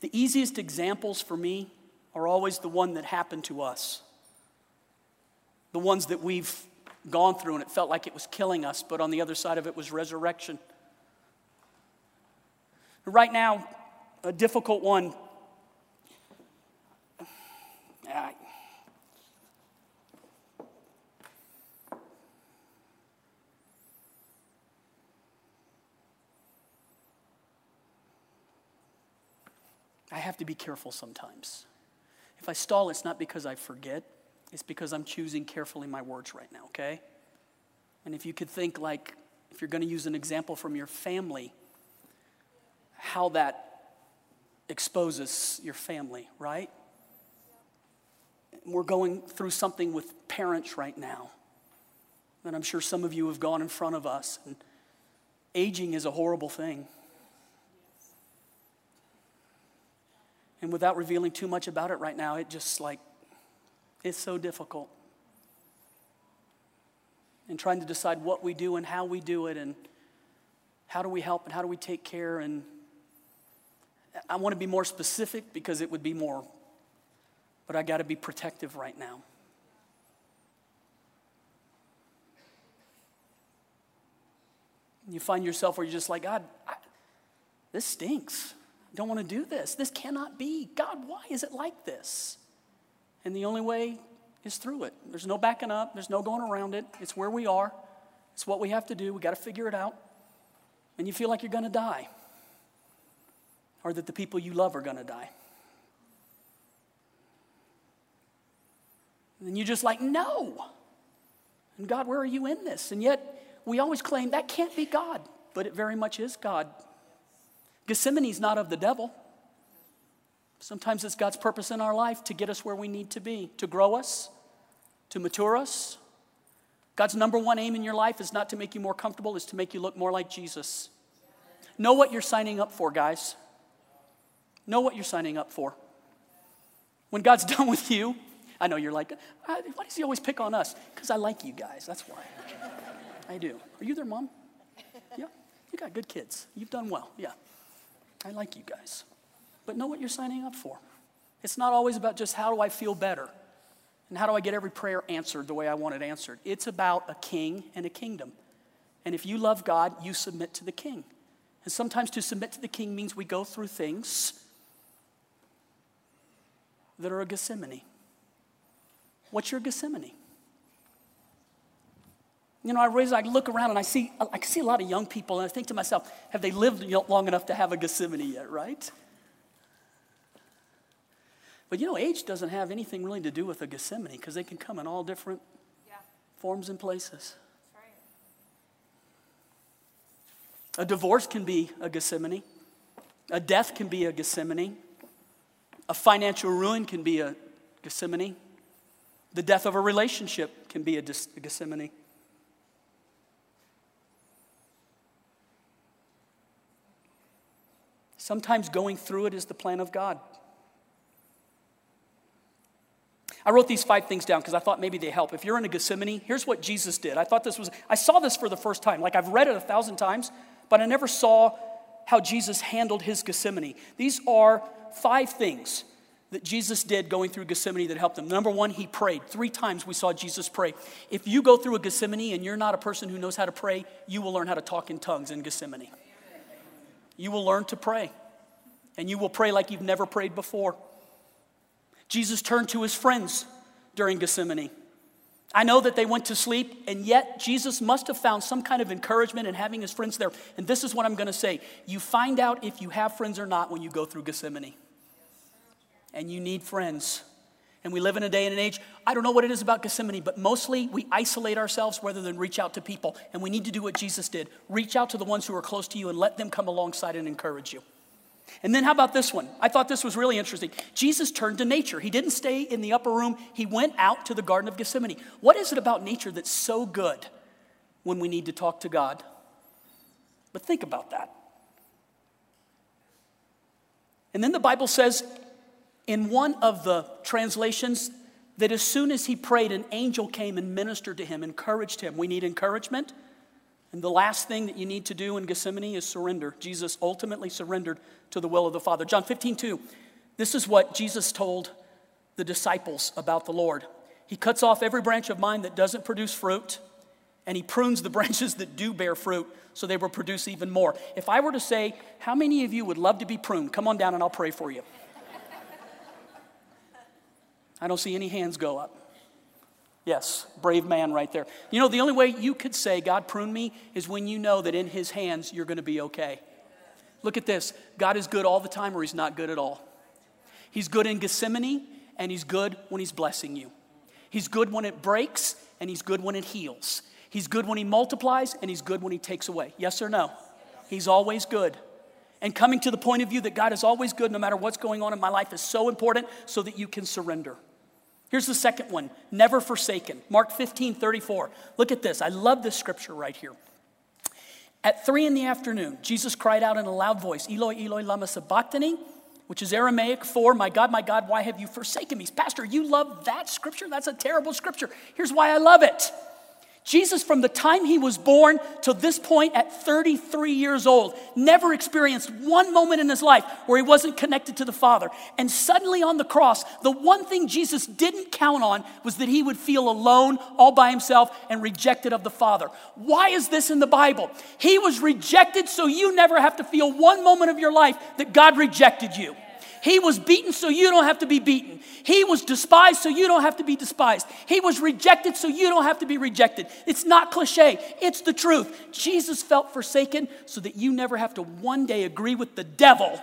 The easiest examples for me are always the one that happened to us. The ones that we've gone through and it felt like it was killing us, but on the other side of it was resurrection. Right now, a difficult one. I, I have to be careful sometimes. If I stall, it's not because I forget, it's because I'm choosing carefully my words right now, okay? And if you could think like, if you're going to use an example from your family, how that exposes your family, right? We're going through something with parents right now. And I'm sure some of you have gone in front of us. And aging is a horrible thing. And without revealing too much about it right now, it just like it's so difficult. And trying to decide what we do and how we do it and how do we help and how do we take care. And I want to be more specific because it would be more, but I got to be protective right now. You find yourself where you're just like, God, I, this stinks. Don't want to do this. This cannot be. God, why is it like this? And the only way is through it. There's no backing up, there's no going around it. It's where we are, it's what we have to do. We got to figure it out. And you feel like you're going to die, or that the people you love are going to die. And you're just like, no. And God, where are you in this? And yet, we always claim that can't be God, but it very much is God. Gethsemane's not of the devil. Sometimes it's God's purpose in our life to get us where we need to be, to grow us, to mature us. God's number one aim in your life is not to make you more comfortable, is to make you look more like Jesus. Know what you're signing up for, guys. Know what you're signing up for. When God's done with you, I know you're like, why does he always pick on us? Because I like you guys, that's why. I do. Are you their mom? Yeah, you got good kids. You've done well, yeah. I like you guys but know what you're signing up for. It's not always about just how do I feel better and how do I get every prayer answered the way I want it answered. It's about a king and a kingdom. And if you love God, you submit to the king. And sometimes to submit to the king means we go through things that are a Gethsemane. What's your Gethsemane? You know, I raise, I look around and I see, I see a lot of young people, and I think to myself, have they lived long enough to have a Gethsemane yet, right? But you know, age doesn't have anything really to do with a Gethsemane because they can come in all different Yeah, forms and places. right. A divorce can be a Gethsemane. A death can be a Gethsemane. A financial ruin can be a Gethsemane. The death of a relationship can be a Gethsemane. Sometimes going through it is the plan of God. I wrote these five things down because I thought maybe they help. If you're in a Gethsemane, here's what Jesus did. I thought this was, I saw this for the first time. Like I've read it a thousand times, but I never saw how Jesus handled his Gethsemane. These are five things that Jesus did going through Gethsemane that helped him. Number one, he prayed. Three times we saw Jesus pray. If you go through a Gethsemane and you're not a person who knows how to pray, you will learn how to talk in tongues in Gethsemane. You will learn to pray, and you will pray like you've never prayed before. Jesus turned to his friends during Gethsemane. I know that they went to sleep, and yet Jesus must have found some kind of encouragement in having his friends there. And this is what I'm going to say you find out if you have friends or not when you go through Gethsemane. And you need friends. And we live in a day and an age, I don't know what it is about Gethsemane, but mostly we isolate ourselves rather than reach out to people. And we need to do what Jesus did reach out to the ones who are close to you and let them come alongside and encourage you. And then how about this one? I thought this was really interesting. Jesus turned to nature. He didn't stay in the upper room, he went out to the Garden of Gethsemane. What is it about nature that's so good when we need to talk to God? But think about that. And then the Bible says in one of the translations that as soon as he prayed, an angel came and ministered to him, encouraged him. We need encouragement. And the last thing that you need to do in Gethsemane is surrender. Jesus ultimately surrendered to the will of the Father. John 15, 2. This is what Jesus told the disciples about the Lord. He cuts off every branch of mine that doesn't produce fruit, and he prunes the branches that do bear fruit so they will produce even more. If I were to say, How many of you would love to be pruned? Come on down and I'll pray for you. I don't see any hands go up. Yes, brave man right there. You know, the only way you could say, God pruned me, is when you know that in his hands you're going to be okay. Look at this God is good all the time, or he's not good at all. He's good in Gethsemane, and he's good when he's blessing you. He's good when it breaks, and he's good when it heals. He's good when he multiplies, and he's good when he takes away. Yes or no? He's always good. And coming to the point of view that God is always good no matter what's going on in my life is so important so that you can surrender. Here's the second one never forsaken. Mark 15, 34. Look at this. I love this scripture right here. At three in the afternoon, Jesus cried out in a loud voice, Eloi, Eloi, lama sabachthani, which is Aramaic for, My God, my God, why have you forsaken me? Pastor, you love that scripture? That's a terrible scripture. Here's why I love it. Jesus, from the time he was born to this point at 33 years old, never experienced one moment in his life where he wasn't connected to the Father. And suddenly on the cross, the one thing Jesus didn't count on was that he would feel alone, all by himself, and rejected of the Father. Why is this in the Bible? He was rejected so you never have to feel one moment of your life that God rejected you. He was beaten so you don't have to be beaten. He was despised so you don't have to be despised. He was rejected so you don't have to be rejected. It's not cliche, it's the truth. Jesus felt forsaken so that you never have to one day agree with the devil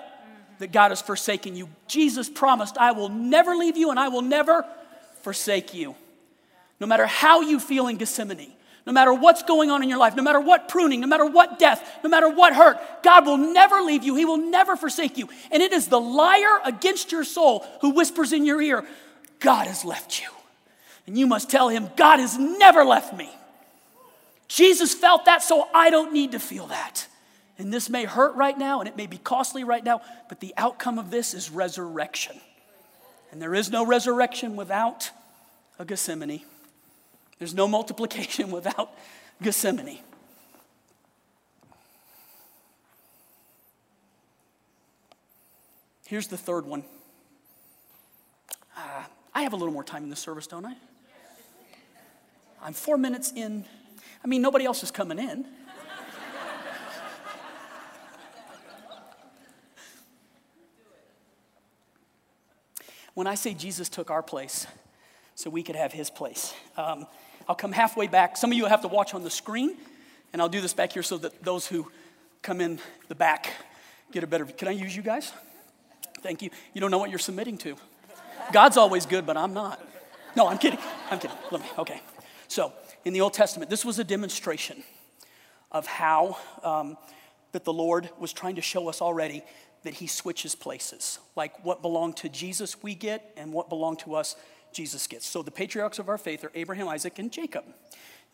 that God has forsaken you. Jesus promised, I will never leave you and I will never forsake you. No matter how you feel in Gethsemane, no matter what's going on in your life, no matter what pruning, no matter what death, no matter what hurt, God will never leave you. He will never forsake you. And it is the liar against your soul who whispers in your ear, God has left you. And you must tell him, God has never left me. Jesus felt that, so I don't need to feel that. And this may hurt right now, and it may be costly right now, but the outcome of this is resurrection. And there is no resurrection without a Gethsemane. There's no multiplication without Gethsemane. Here's the third one. Uh, I have a little more time in the service, don't I? I'm four minutes in. I mean, nobody else is coming in. when I say Jesus took our place so we could have his place, um, I'll come halfway back. Some of you will have to watch on the screen, and I'll do this back here so that those who come in the back get a better. view. Can I use you guys? Thank you. You don't know what you're submitting to. God's always good, but I'm not. No, I'm kidding. I'm kidding. Let me, okay. So, in the Old Testament, this was a demonstration of how um, that the Lord was trying to show us already that He switches places. Like what belonged to Jesus, we get, and what belonged to us, Jesus gets. So, the patriarchs of our faith are Abraham, Isaac, and Jacob.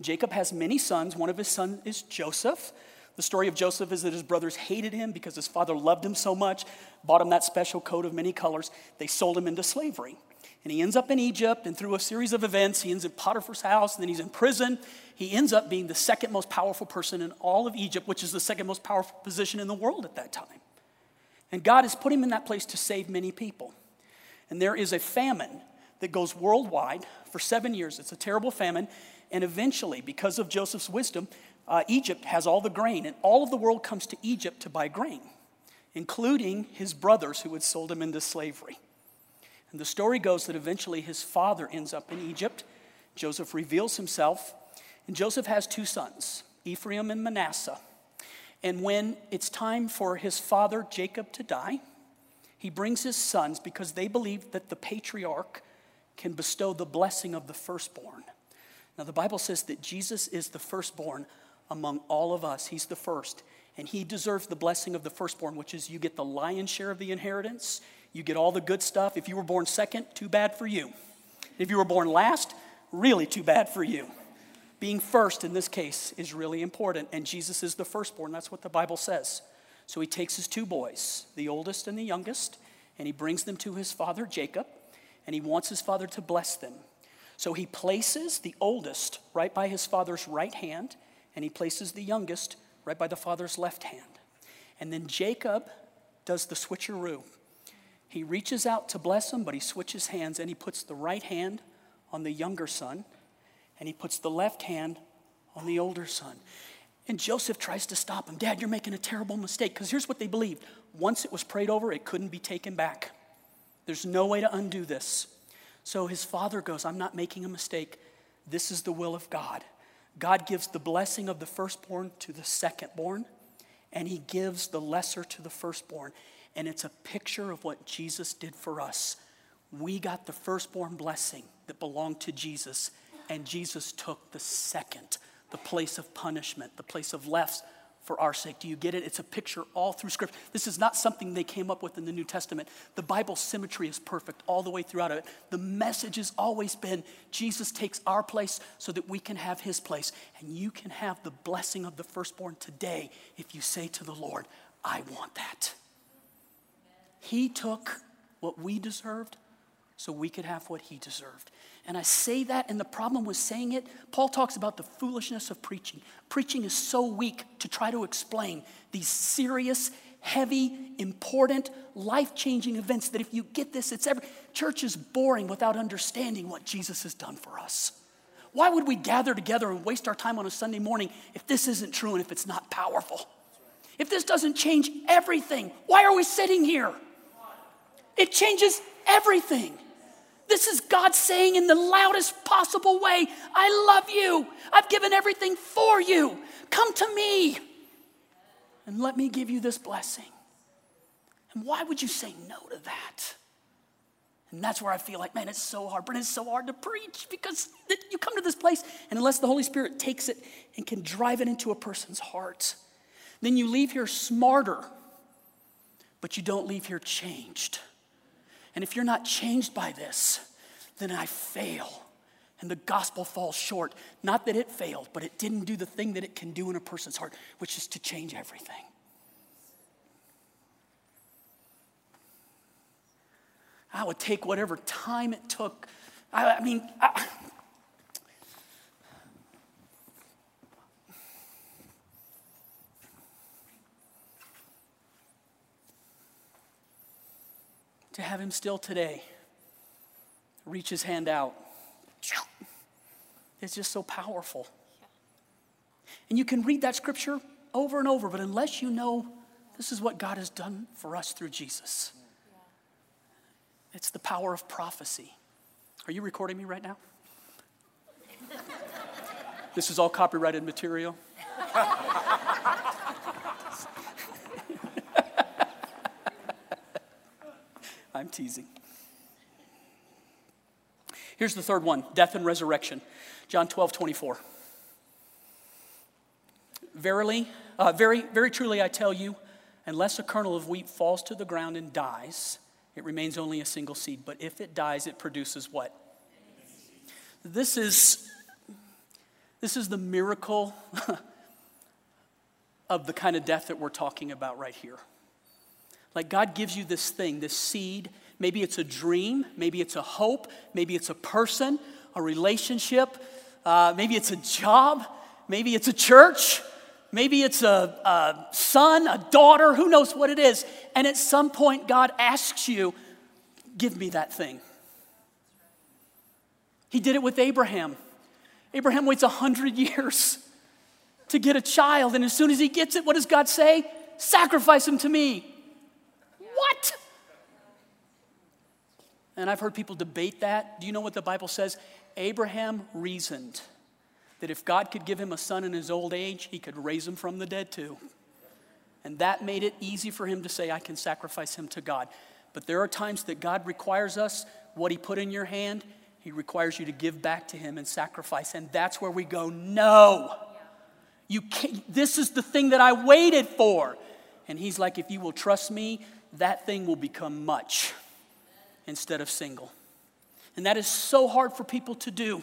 Jacob has many sons. One of his sons is Joseph. The story of Joseph is that his brothers hated him because his father loved him so much, bought him that special coat of many colors. They sold him into slavery. And he ends up in Egypt, and through a series of events, he ends in Potiphar's house, and then he's in prison. He ends up being the second most powerful person in all of Egypt, which is the second most powerful position in the world at that time. And God has put him in that place to save many people. And there is a famine that goes worldwide for seven years. It's a terrible famine. And eventually, because of Joseph's wisdom, uh, Egypt has all the grain, and all of the world comes to Egypt to buy grain, including his brothers who had sold him into slavery. And the story goes that eventually his father ends up in Egypt. Joseph reveals himself, and Joseph has two sons, Ephraim and Manasseh. And when it's time for his father Jacob to die, he brings his sons because they believe that the patriarch can bestow the blessing of the firstborn. Now, the Bible says that Jesus is the firstborn among all of us. He's the first. And he deserves the blessing of the firstborn, which is you get the lion's share of the inheritance. You get all the good stuff. If you were born second, too bad for you. If you were born last, really too bad for you. Being first in this case is really important, and Jesus is the firstborn. That's what the Bible says. So he takes his two boys, the oldest and the youngest, and he brings them to his father Jacob, and he wants his father to bless them. So he places the oldest right by his father's right hand, and he places the youngest right by the father's left hand. And then Jacob does the switcheroo. He reaches out to bless him, but he switches hands and he puts the right hand on the younger son and he puts the left hand on the older son. And Joseph tries to stop him. Dad, you're making a terrible mistake. Because here's what they believed once it was prayed over, it couldn't be taken back. There's no way to undo this. So his father goes, I'm not making a mistake. This is the will of God. God gives the blessing of the firstborn to the secondborn, and he gives the lesser to the firstborn. And it's a picture of what Jesus did for us. We got the firstborn blessing that belonged to Jesus, and Jesus took the second, the place of punishment, the place of less for our sake. Do you get it? It's a picture all through Scripture. This is not something they came up with in the New Testament. The Bible symmetry is perfect all the way throughout it. The message has always been Jesus takes our place so that we can have his place. And you can have the blessing of the firstborn today if you say to the Lord, I want that. He took what we deserved so we could have what he deserved. And I say that, and the problem with saying it, Paul talks about the foolishness of preaching. Preaching is so weak to try to explain these serious, heavy, important, life changing events that if you get this, it's every. Church is boring without understanding what Jesus has done for us. Why would we gather together and waste our time on a Sunday morning if this isn't true and if it's not powerful? If this doesn't change everything, why are we sitting here? It changes everything. This is God saying in the loudest possible way, I love you. I've given everything for you. Come to me and let me give you this blessing. And why would you say no to that? And that's where I feel like, man, it's so hard. But it's so hard to preach because you come to this place, and unless the Holy Spirit takes it and can drive it into a person's heart, then you leave here smarter, but you don't leave here changed. And if you're not changed by this, then I fail. And the gospel falls short. Not that it failed, but it didn't do the thing that it can do in a person's heart, which is to change everything. I would take whatever time it took. I, I mean, I, to have him still today reach his hand out. It's just so powerful. And you can read that scripture over and over, but unless you know this is what God has done for us through Jesus, it's the power of prophecy. Are you recording me right now? this is all copyrighted material. I'm teasing. Here's the third one death and resurrection. John 12, 24. Verily, uh, very, very truly, I tell you, unless a kernel of wheat falls to the ground and dies, it remains only a single seed. But if it dies, it produces what? This is, this is the miracle of the kind of death that we're talking about right here. Like God gives you this thing, this seed. Maybe it's a dream, maybe it's a hope, maybe it's a person, a relationship, uh, maybe it's a job, maybe it's a church, maybe it's a, a son, a daughter, who knows what it is. And at some point, God asks you, Give me that thing. He did it with Abraham. Abraham waits 100 years to get a child, and as soon as he gets it, what does God say? Sacrifice him to me. What? And I've heard people debate that. Do you know what the Bible says? Abraham reasoned that if God could give him a son in his old age, he could raise him from the dead too. And that made it easy for him to say, I can sacrifice him to God. But there are times that God requires us what he put in your hand, he requires you to give back to him and sacrifice. And that's where we go, no. You this is the thing that I waited for. And he's like, if you will trust me, that thing will become much instead of single. And that is so hard for people to do.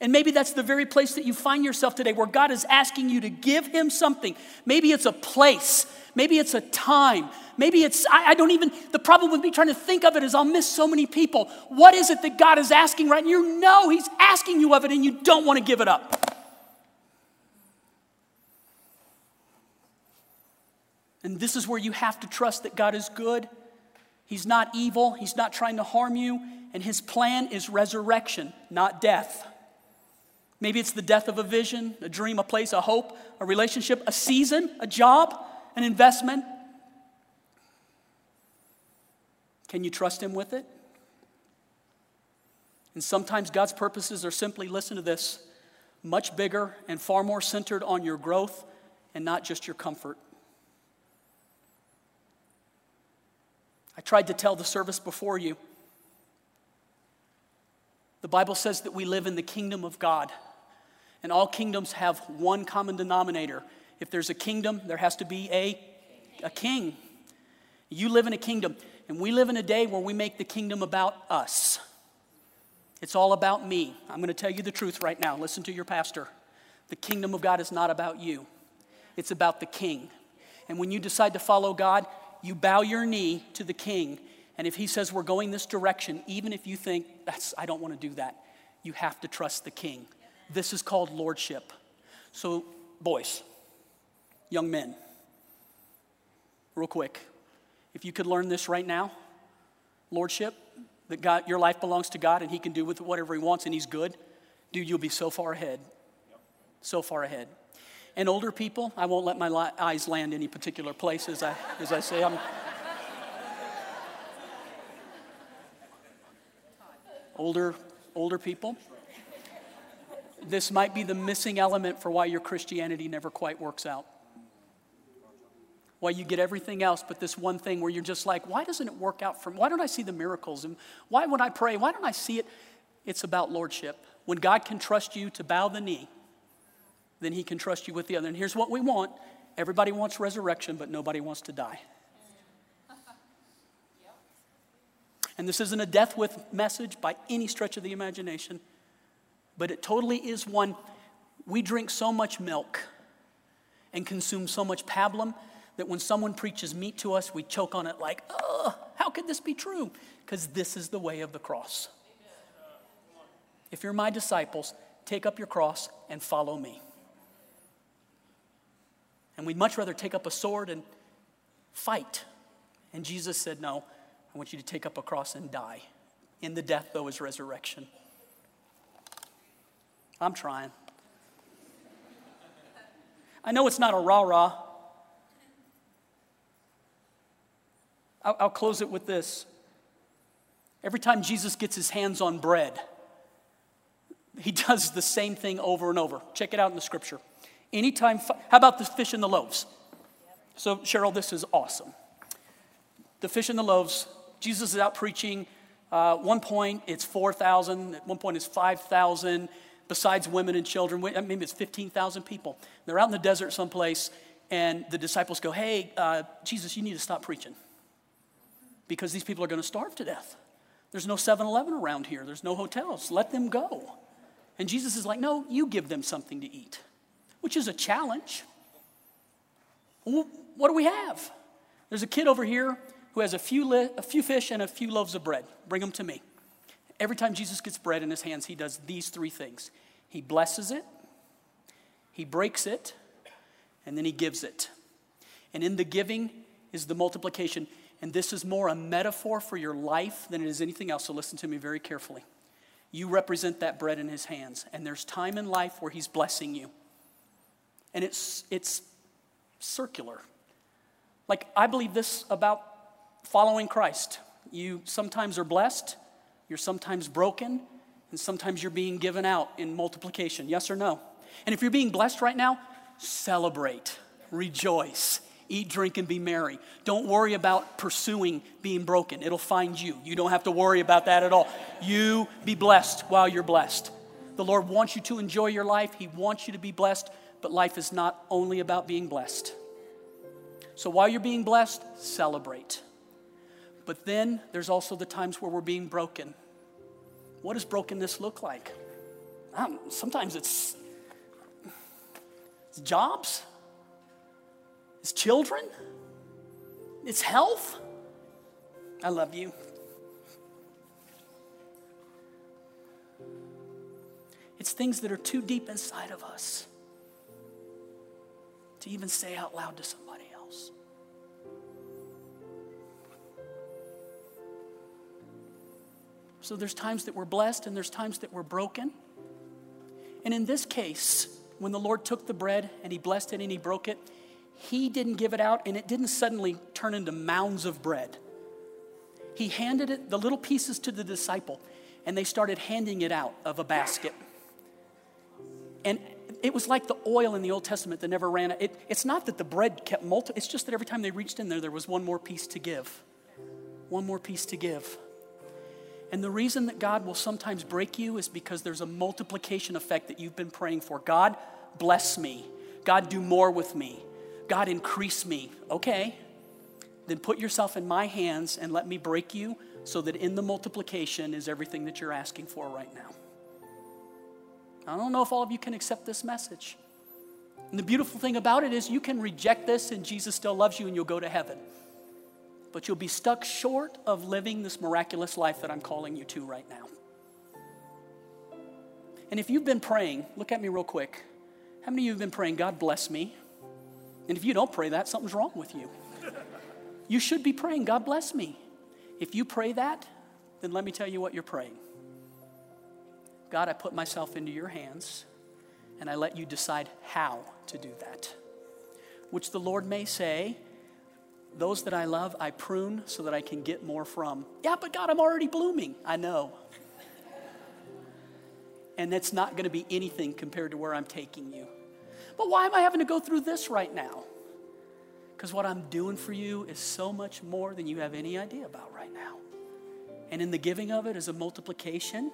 And maybe that's the very place that you find yourself today where God is asking you to give Him something. Maybe it's a place, maybe it's a time, maybe it's, I, I, don't even, the problem with me trying to think of it is I'll miss so many people. What is it that God is asking right? And you know He's asking you of it and you don't want to give it up. And this is where you have to trust that God is good. He's not evil. He's not trying to harm you. And his plan is resurrection, not death. Maybe it's the death of a vision, a dream, a place, a hope, a relationship, a season, a job, an investment. Can you trust him with it? And sometimes God's purposes are simply listen to this much bigger and far more centered on your growth and not just your comfort. I tried to tell the service before you. The Bible says that we live in the kingdom of God, and all kingdoms have one common denominator. If there's a kingdom, there has to be a, a king. You live in a kingdom, and we live in a day where we make the kingdom about us. It's all about me. I'm going to tell you the truth right now. Listen to your pastor. The kingdom of God is not about you, it's about the king. And when you decide to follow God, you bow your knee to the king. And if he says we're going this direction, even if you think, that's, I don't want to do that, you have to trust the king. This is called lordship. So, boys, young men, real quick, if you could learn this right now lordship, that God, your life belongs to God and he can do with whatever he wants and he's good, dude, you'll be so far ahead. So far ahead. And older people, I won't let my li- eyes land any particular place as I, as I say. I'm older, older people. This might be the missing element for why your Christianity never quite works out. Why you get everything else, but this one thing where you're just like, why doesn't it work out for me? Why don't I see the miracles? And why would I pray? Why don't I see it? It's about lordship. When God can trust you to bow the knee then he can trust you with the other. And here's what we want everybody wants resurrection, but nobody wants to die. And this isn't a death with message by any stretch of the imagination, but it totally is one. We drink so much milk and consume so much pablum that when someone preaches meat to us, we choke on it like, oh, how could this be true? Because this is the way of the cross. If you're my disciples, take up your cross and follow me. And we'd much rather take up a sword and fight. And Jesus said, No, I want you to take up a cross and die. In the death, though, is resurrection. I'm trying. I know it's not a rah rah. I'll, I'll close it with this. Every time Jesus gets his hands on bread, he does the same thing over and over. Check it out in the scripture. Anytime, how about the fish and the loaves? So, Cheryl, this is awesome. The fish and the loaves, Jesus is out preaching. Uh, one point it's 4,000, at one point it's 5,000, besides women and children. Maybe it's 15,000 people. They're out in the desert someplace, and the disciples go, Hey, uh, Jesus, you need to stop preaching because these people are going to starve to death. There's no 7 Eleven around here, there's no hotels. Let them go. And Jesus is like, No, you give them something to eat, which is a challenge. what do we have? There's a kid over here who has a few, li- a few fish and a few loaves of bread. Bring them to me. Every time Jesus gets bread in his hands, he does these three things he blesses it, he breaks it, and then he gives it. And in the giving is the multiplication. And this is more a metaphor for your life than it is anything else. So listen to me very carefully. You represent that bread in his hands, and there's time in life where he's blessing you. And it's, it's circular. Like, I believe this about following Christ. You sometimes are blessed, you're sometimes broken, and sometimes you're being given out in multiplication. Yes or no? And if you're being blessed right now, celebrate, rejoice, eat, drink, and be merry. Don't worry about pursuing being broken, it'll find you. You don't have to worry about that at all. You be blessed while you're blessed. The Lord wants you to enjoy your life, He wants you to be blessed, but life is not only about being blessed. So while you're being blessed, celebrate. But then there's also the times where we're being broken. What does brokenness look like? Um, sometimes it's it's jobs, it's children, it's health. I love you. It's things that are too deep inside of us to even say out loud to somebody else. So there's times that we're blessed and there's times that we're broken. And in this case, when the Lord took the bread and he blessed it and he broke it, he didn't give it out and it didn't suddenly turn into mounds of bread. He handed it, the little pieces to the disciple, and they started handing it out of a basket. And it was like the oil in the Old Testament that never ran out. It, it's not that the bread kept multi, it's just that every time they reached in there, there was one more piece to give. One more piece to give. And the reason that God will sometimes break you is because there's a multiplication effect that you've been praying for. God, bless me. God, do more with me. God, increase me. Okay, then put yourself in my hands and let me break you so that in the multiplication is everything that you're asking for right now. I don't know if all of you can accept this message. And the beautiful thing about it is you can reject this and Jesus still loves you and you'll go to heaven but you'll be stuck short of living this miraculous life that I'm calling you to right now. And if you've been praying, look at me real quick. How many of you have been praying, God bless me? And if you don't pray that, something's wrong with you. You should be praying, God bless me. If you pray that, then let me tell you what you're praying. God, I put myself into your hands and I let you decide how to do that. Which the Lord may say, those that I love, I prune so that I can get more from. Yeah, but God, I'm already blooming. I know. and that's not going to be anything compared to where I'm taking you. But why am I having to go through this right now? Because what I'm doing for you is so much more than you have any idea about right now. And in the giving of it is a multiplication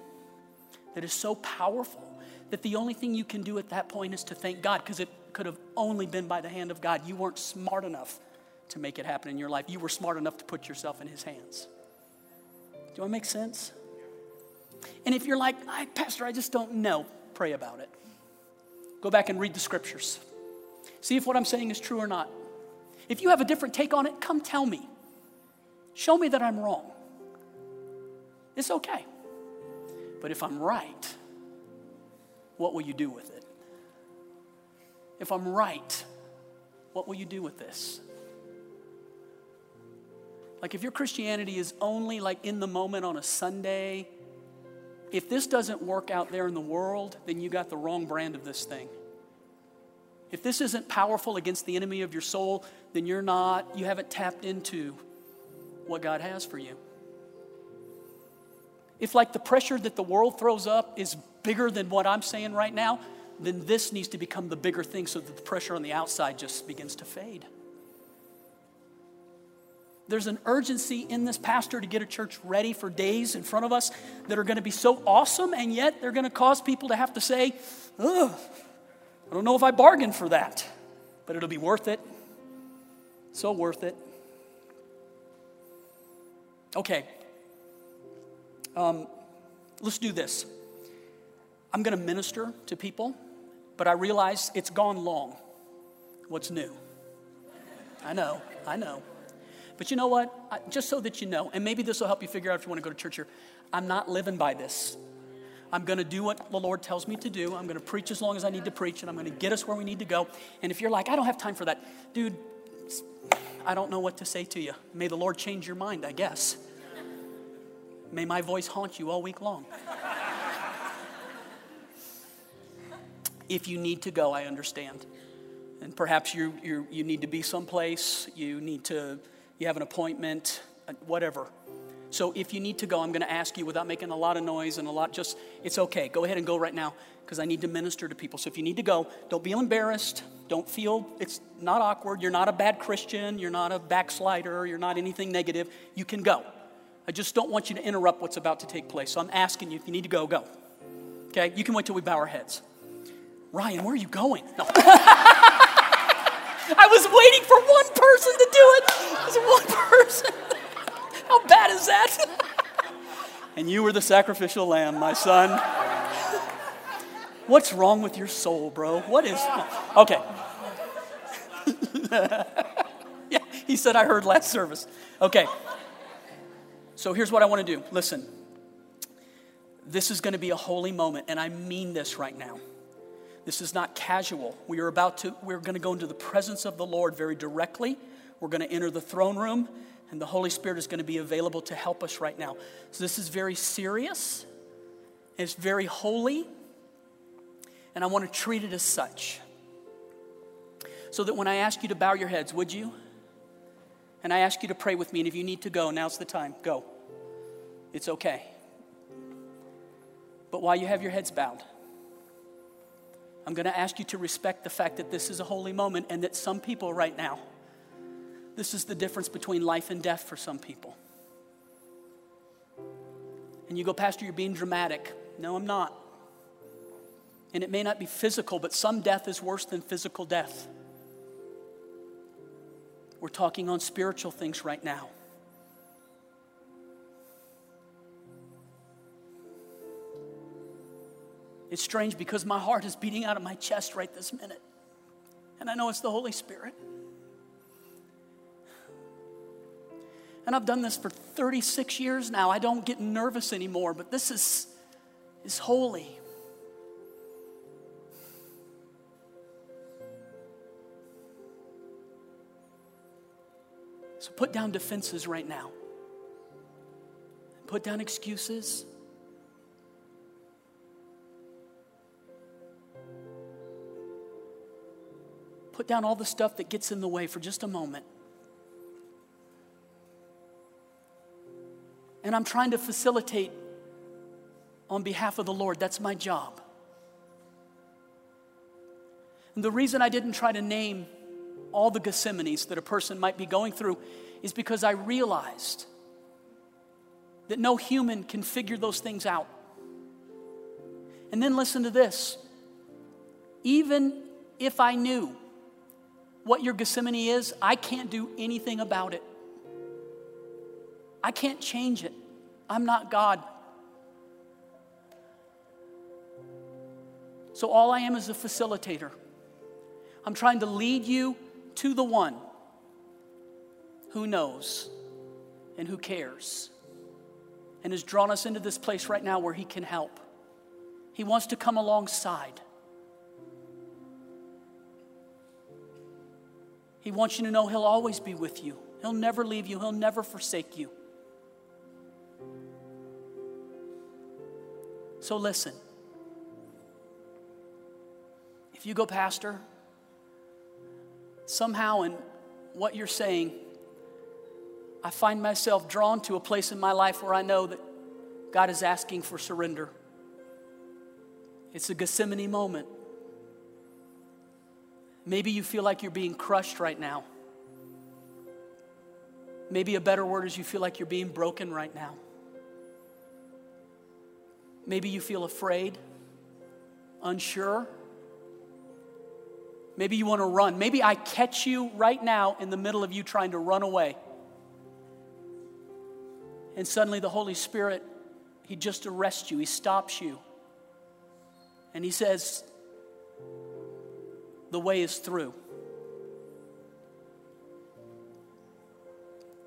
that is so powerful that the only thing you can do at that point is to thank God because it could have only been by the hand of God. You weren't smart enough to make it happen in your life. You were smart enough to put yourself in His hands. Do I make sense? And if you're like, I, Pastor, I just don't know, pray about it. Go back and read the scriptures. See if what I'm saying is true or not. If you have a different take on it, come tell me. Show me that I'm wrong. It's okay. But if I'm right, what will you do with it? If I'm right, what will you do with this? Like if your Christianity is only like in the moment on a Sunday, if this doesn't work out there in the world, then you got the wrong brand of this thing. If this isn't powerful against the enemy of your soul, then you're not, you haven't tapped into what God has for you. If, like, the pressure that the world throws up is bigger than what I'm saying right now, then this needs to become the bigger thing so that the pressure on the outside just begins to fade. There's an urgency in this pastor to get a church ready for days in front of us that are going to be so awesome, and yet they're going to cause people to have to say, Ugh, I don't know if I bargained for that, but it'll be worth it. So worth it. Okay. Um, let's do this. I'm going to minister to people, but I realize it's gone long. What's new? I know, I know. But you know what? I, just so that you know, and maybe this will help you figure out if you want to go to church here, I'm not living by this. I'm going to do what the Lord tells me to do. I'm going to preach as long as I need to preach, and I'm going to get us where we need to go. And if you're like, I don't have time for that, dude, I don't know what to say to you. May the Lord change your mind, I guess. May my voice haunt you all week long. if you need to go, I understand. And perhaps you, you, you need to be someplace, you need to, you have an appointment, uh, whatever. So if you need to go, I'm going to ask you without making a lot of noise and a lot, just, it's okay. Go ahead and go right now because I need to minister to people. So if you need to go, don't feel embarrassed. Don't feel it's not awkward. You're not a bad Christian. You're not a backslider. You're not anything negative. You can go. I just don't want you to interrupt what's about to take place. So I'm asking you, if you need to go, go. Okay? You can wait till we bow our heads. Ryan, where are you going? No. I was waiting for one person to do it. It was one person. How bad is that? and you were the sacrificial lamb, my son. What's wrong with your soul, bro? What is. Okay. yeah, he said, I heard last service. Okay. So here's what I want to do. Listen, this is going to be a holy moment, and I mean this right now. This is not casual. We are about to, we're going to go into the presence of the Lord very directly. We're going to enter the throne room, and the Holy Spirit is going to be available to help us right now. So this is very serious, it's very holy, and I want to treat it as such. So that when I ask you to bow your heads, would you? And I ask you to pray with me, and if you need to go, now's the time. Go. It's okay. But while you have your heads bowed, I'm going to ask you to respect the fact that this is a holy moment and that some people right now, this is the difference between life and death for some people. And you go, Pastor, you're being dramatic. No, I'm not. And it may not be physical, but some death is worse than physical death. We're talking on spiritual things right now. It's strange because my heart is beating out of my chest right this minute. And I know it's the Holy Spirit. And I've done this for 36 years now. I don't get nervous anymore, but this is, is holy. Put down defenses right now. Put down excuses. Put down all the stuff that gets in the way for just a moment. And I'm trying to facilitate on behalf of the Lord. That's my job. And the reason I didn't try to name all the Gethsemanes that a person might be going through is because I realized that no human can figure those things out. And then listen to this even if I knew what your Gethsemane is, I can't do anything about it. I can't change it. I'm not God. So all I am is a facilitator. I'm trying to lead you to the one who knows and who cares and has drawn us into this place right now where he can help. He wants to come alongside. He wants you to know He'll always be with you. He'll never leave you, He'll never forsake you. So listen. If you go, Pastor, somehow in what you're saying, I find myself drawn to a place in my life where I know that God is asking for surrender. It's a Gethsemane moment. Maybe you feel like you're being crushed right now. Maybe a better word is you feel like you're being broken right now. Maybe you feel afraid, unsure. Maybe you want to run. Maybe I catch you right now in the middle of you trying to run away. And suddenly the Holy Spirit, He just arrests you, He stops you. And He says, The way is through.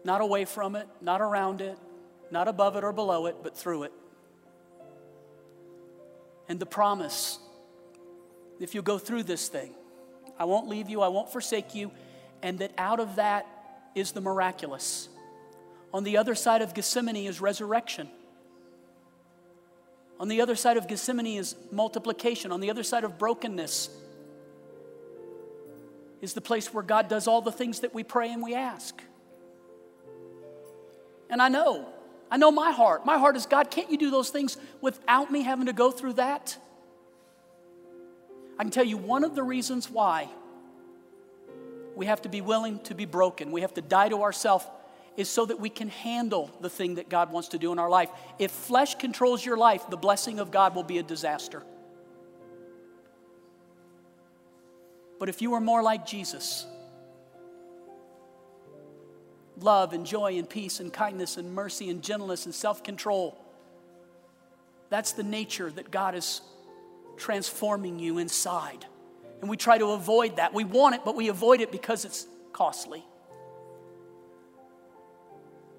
Not away from it, not around it, not above it or below it, but through it. And the promise if you go through this thing, I won't leave you, I won't forsake you, and that out of that is the miraculous. On the other side of Gethsemane is resurrection. On the other side of Gethsemane is multiplication. On the other side of brokenness is the place where God does all the things that we pray and we ask. And I know, I know my heart. My heart is God, can't you do those things without me having to go through that? I can tell you one of the reasons why we have to be willing to be broken, we have to die to ourselves is so that we can handle the thing that God wants to do in our life. If flesh controls your life, the blessing of God will be a disaster. But if you are more like Jesus, love and joy and peace and kindness and mercy and gentleness and self control, that's the nature that God is transforming you inside. And we try to avoid that. We want it, but we avoid it because it's costly.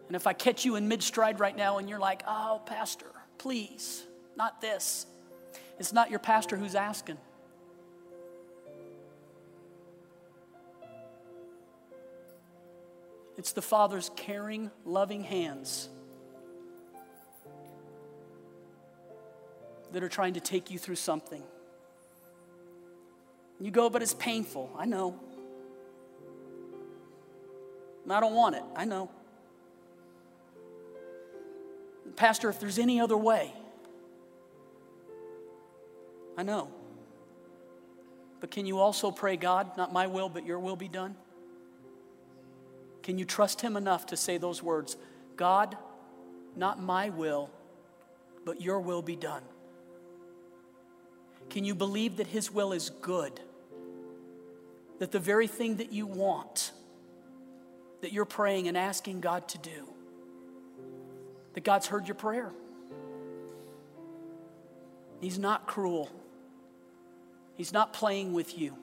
And if I catch you in mid stride right now and you're like, oh, Pastor, please, not this, it's not your pastor who's asking. It's the Father's caring, loving hands that are trying to take you through something. You go, but it's painful. I know. I don't want it. I know. Pastor, if there's any other way, I know. But can you also pray, God, not my will, but your will be done? Can you trust Him enough to say those words, God, not my will, but your will be done? Can you believe that His will is good? That the very thing that you want, that you're praying and asking God to do, that God's heard your prayer. He's not cruel. He's not playing with you.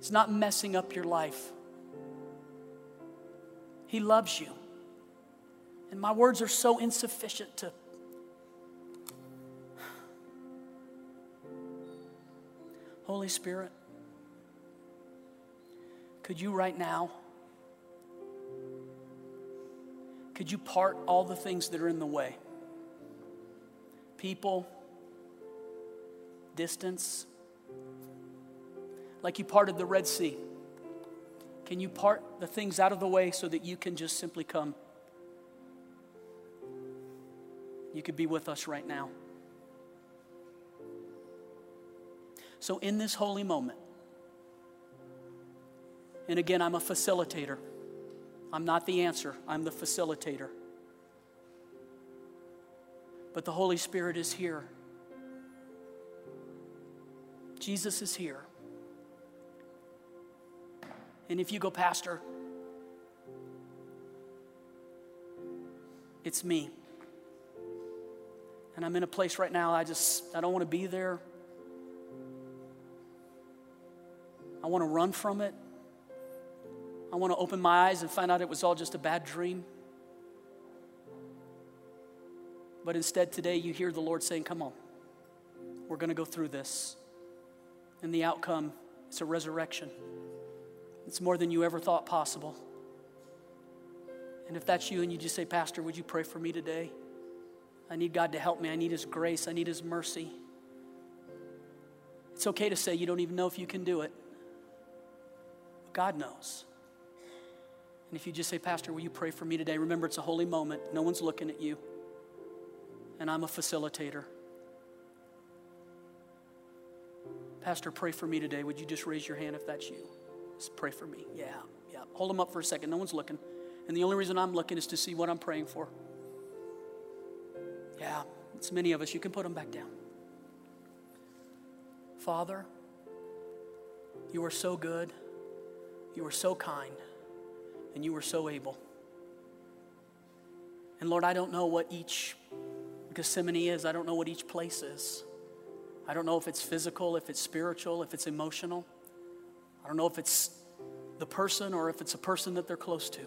He's not messing up your life. He loves you. And my words are so insufficient to. Holy Spirit, could you right now? Could you part all the things that are in the way? People, distance, like you parted the Red Sea. Can you part the things out of the way so that you can just simply come? You could be with us right now. So, in this holy moment, and again, I'm a facilitator. I'm not the answer, I'm the facilitator. But the Holy Spirit is here. Jesus is here. And if you go, Pastor, it's me. And I'm in a place right now, I just, I don't want to be there. I want to run from it. I want to open my eyes and find out it was all just a bad dream. But instead, today you hear the Lord saying, Come on, we're going to go through this. And the outcome is a resurrection. It's more than you ever thought possible. And if that's you and you just say, Pastor, would you pray for me today? I need God to help me. I need His grace. I need His mercy. It's okay to say you don't even know if you can do it. God knows. And if you just say, Pastor, will you pray for me today? Remember, it's a holy moment. No one's looking at you. And I'm a facilitator. Pastor, pray for me today. Would you just raise your hand if that's you? Just pray for me. Yeah, yeah. Hold them up for a second. No one's looking. And the only reason I'm looking is to see what I'm praying for. Yeah, it's many of us. You can put them back down. Father, you are so good, you are so kind, and you were so able. And Lord, I don't know what each Gethsemane is, I don't know what each place is. I don't know if it's physical, if it's spiritual, if it's emotional. I don't know if it's the person or if it's a person that they're close to.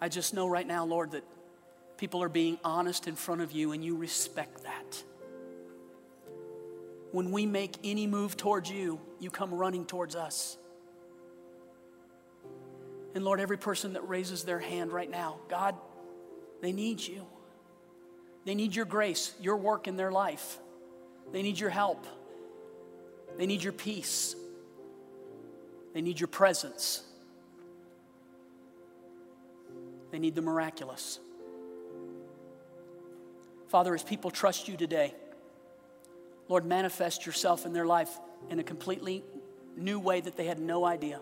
I just know right now, Lord, that people are being honest in front of you and you respect that. When we make any move towards you, you come running towards us. And Lord, every person that raises their hand right now, God, they need you. They need your grace, your work in their life. They need your help. They need your peace. They need your presence. They need the miraculous. Father, as people trust you today, Lord, manifest yourself in their life in a completely new way that they had no idea.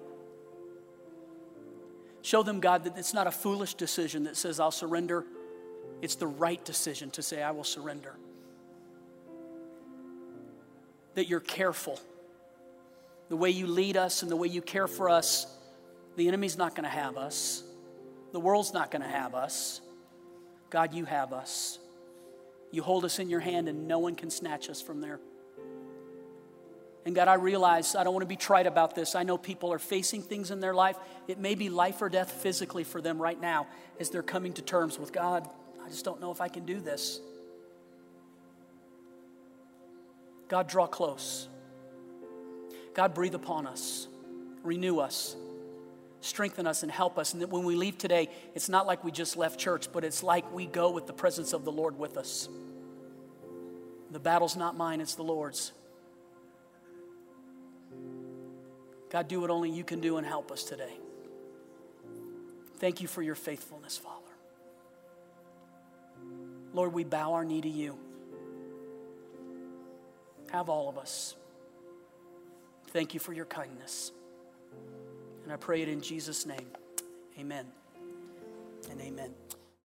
Show them, God, that it's not a foolish decision that says, I'll surrender. It's the right decision to say, I will surrender. That you're careful. The way you lead us and the way you care for us, the enemy's not going to have us. The world's not going to have us. God, you have us. You hold us in your hand, and no one can snatch us from there. And God, I realize I don't want to be trite about this. I know people are facing things in their life. It may be life or death physically for them right now as they're coming to terms with God. I just don't know if I can do this. God, draw close. God, breathe upon us, renew us, strengthen us, and help us. And that when we leave today, it's not like we just left church, but it's like we go with the presence of the Lord with us. The battle's not mine, it's the Lord's. God, do what only you can do and help us today. Thank you for your faithfulness, Father. Lord, we bow our knee to you. Have all of us. Thank you for your kindness. And I pray it in Jesus' name. Amen and amen.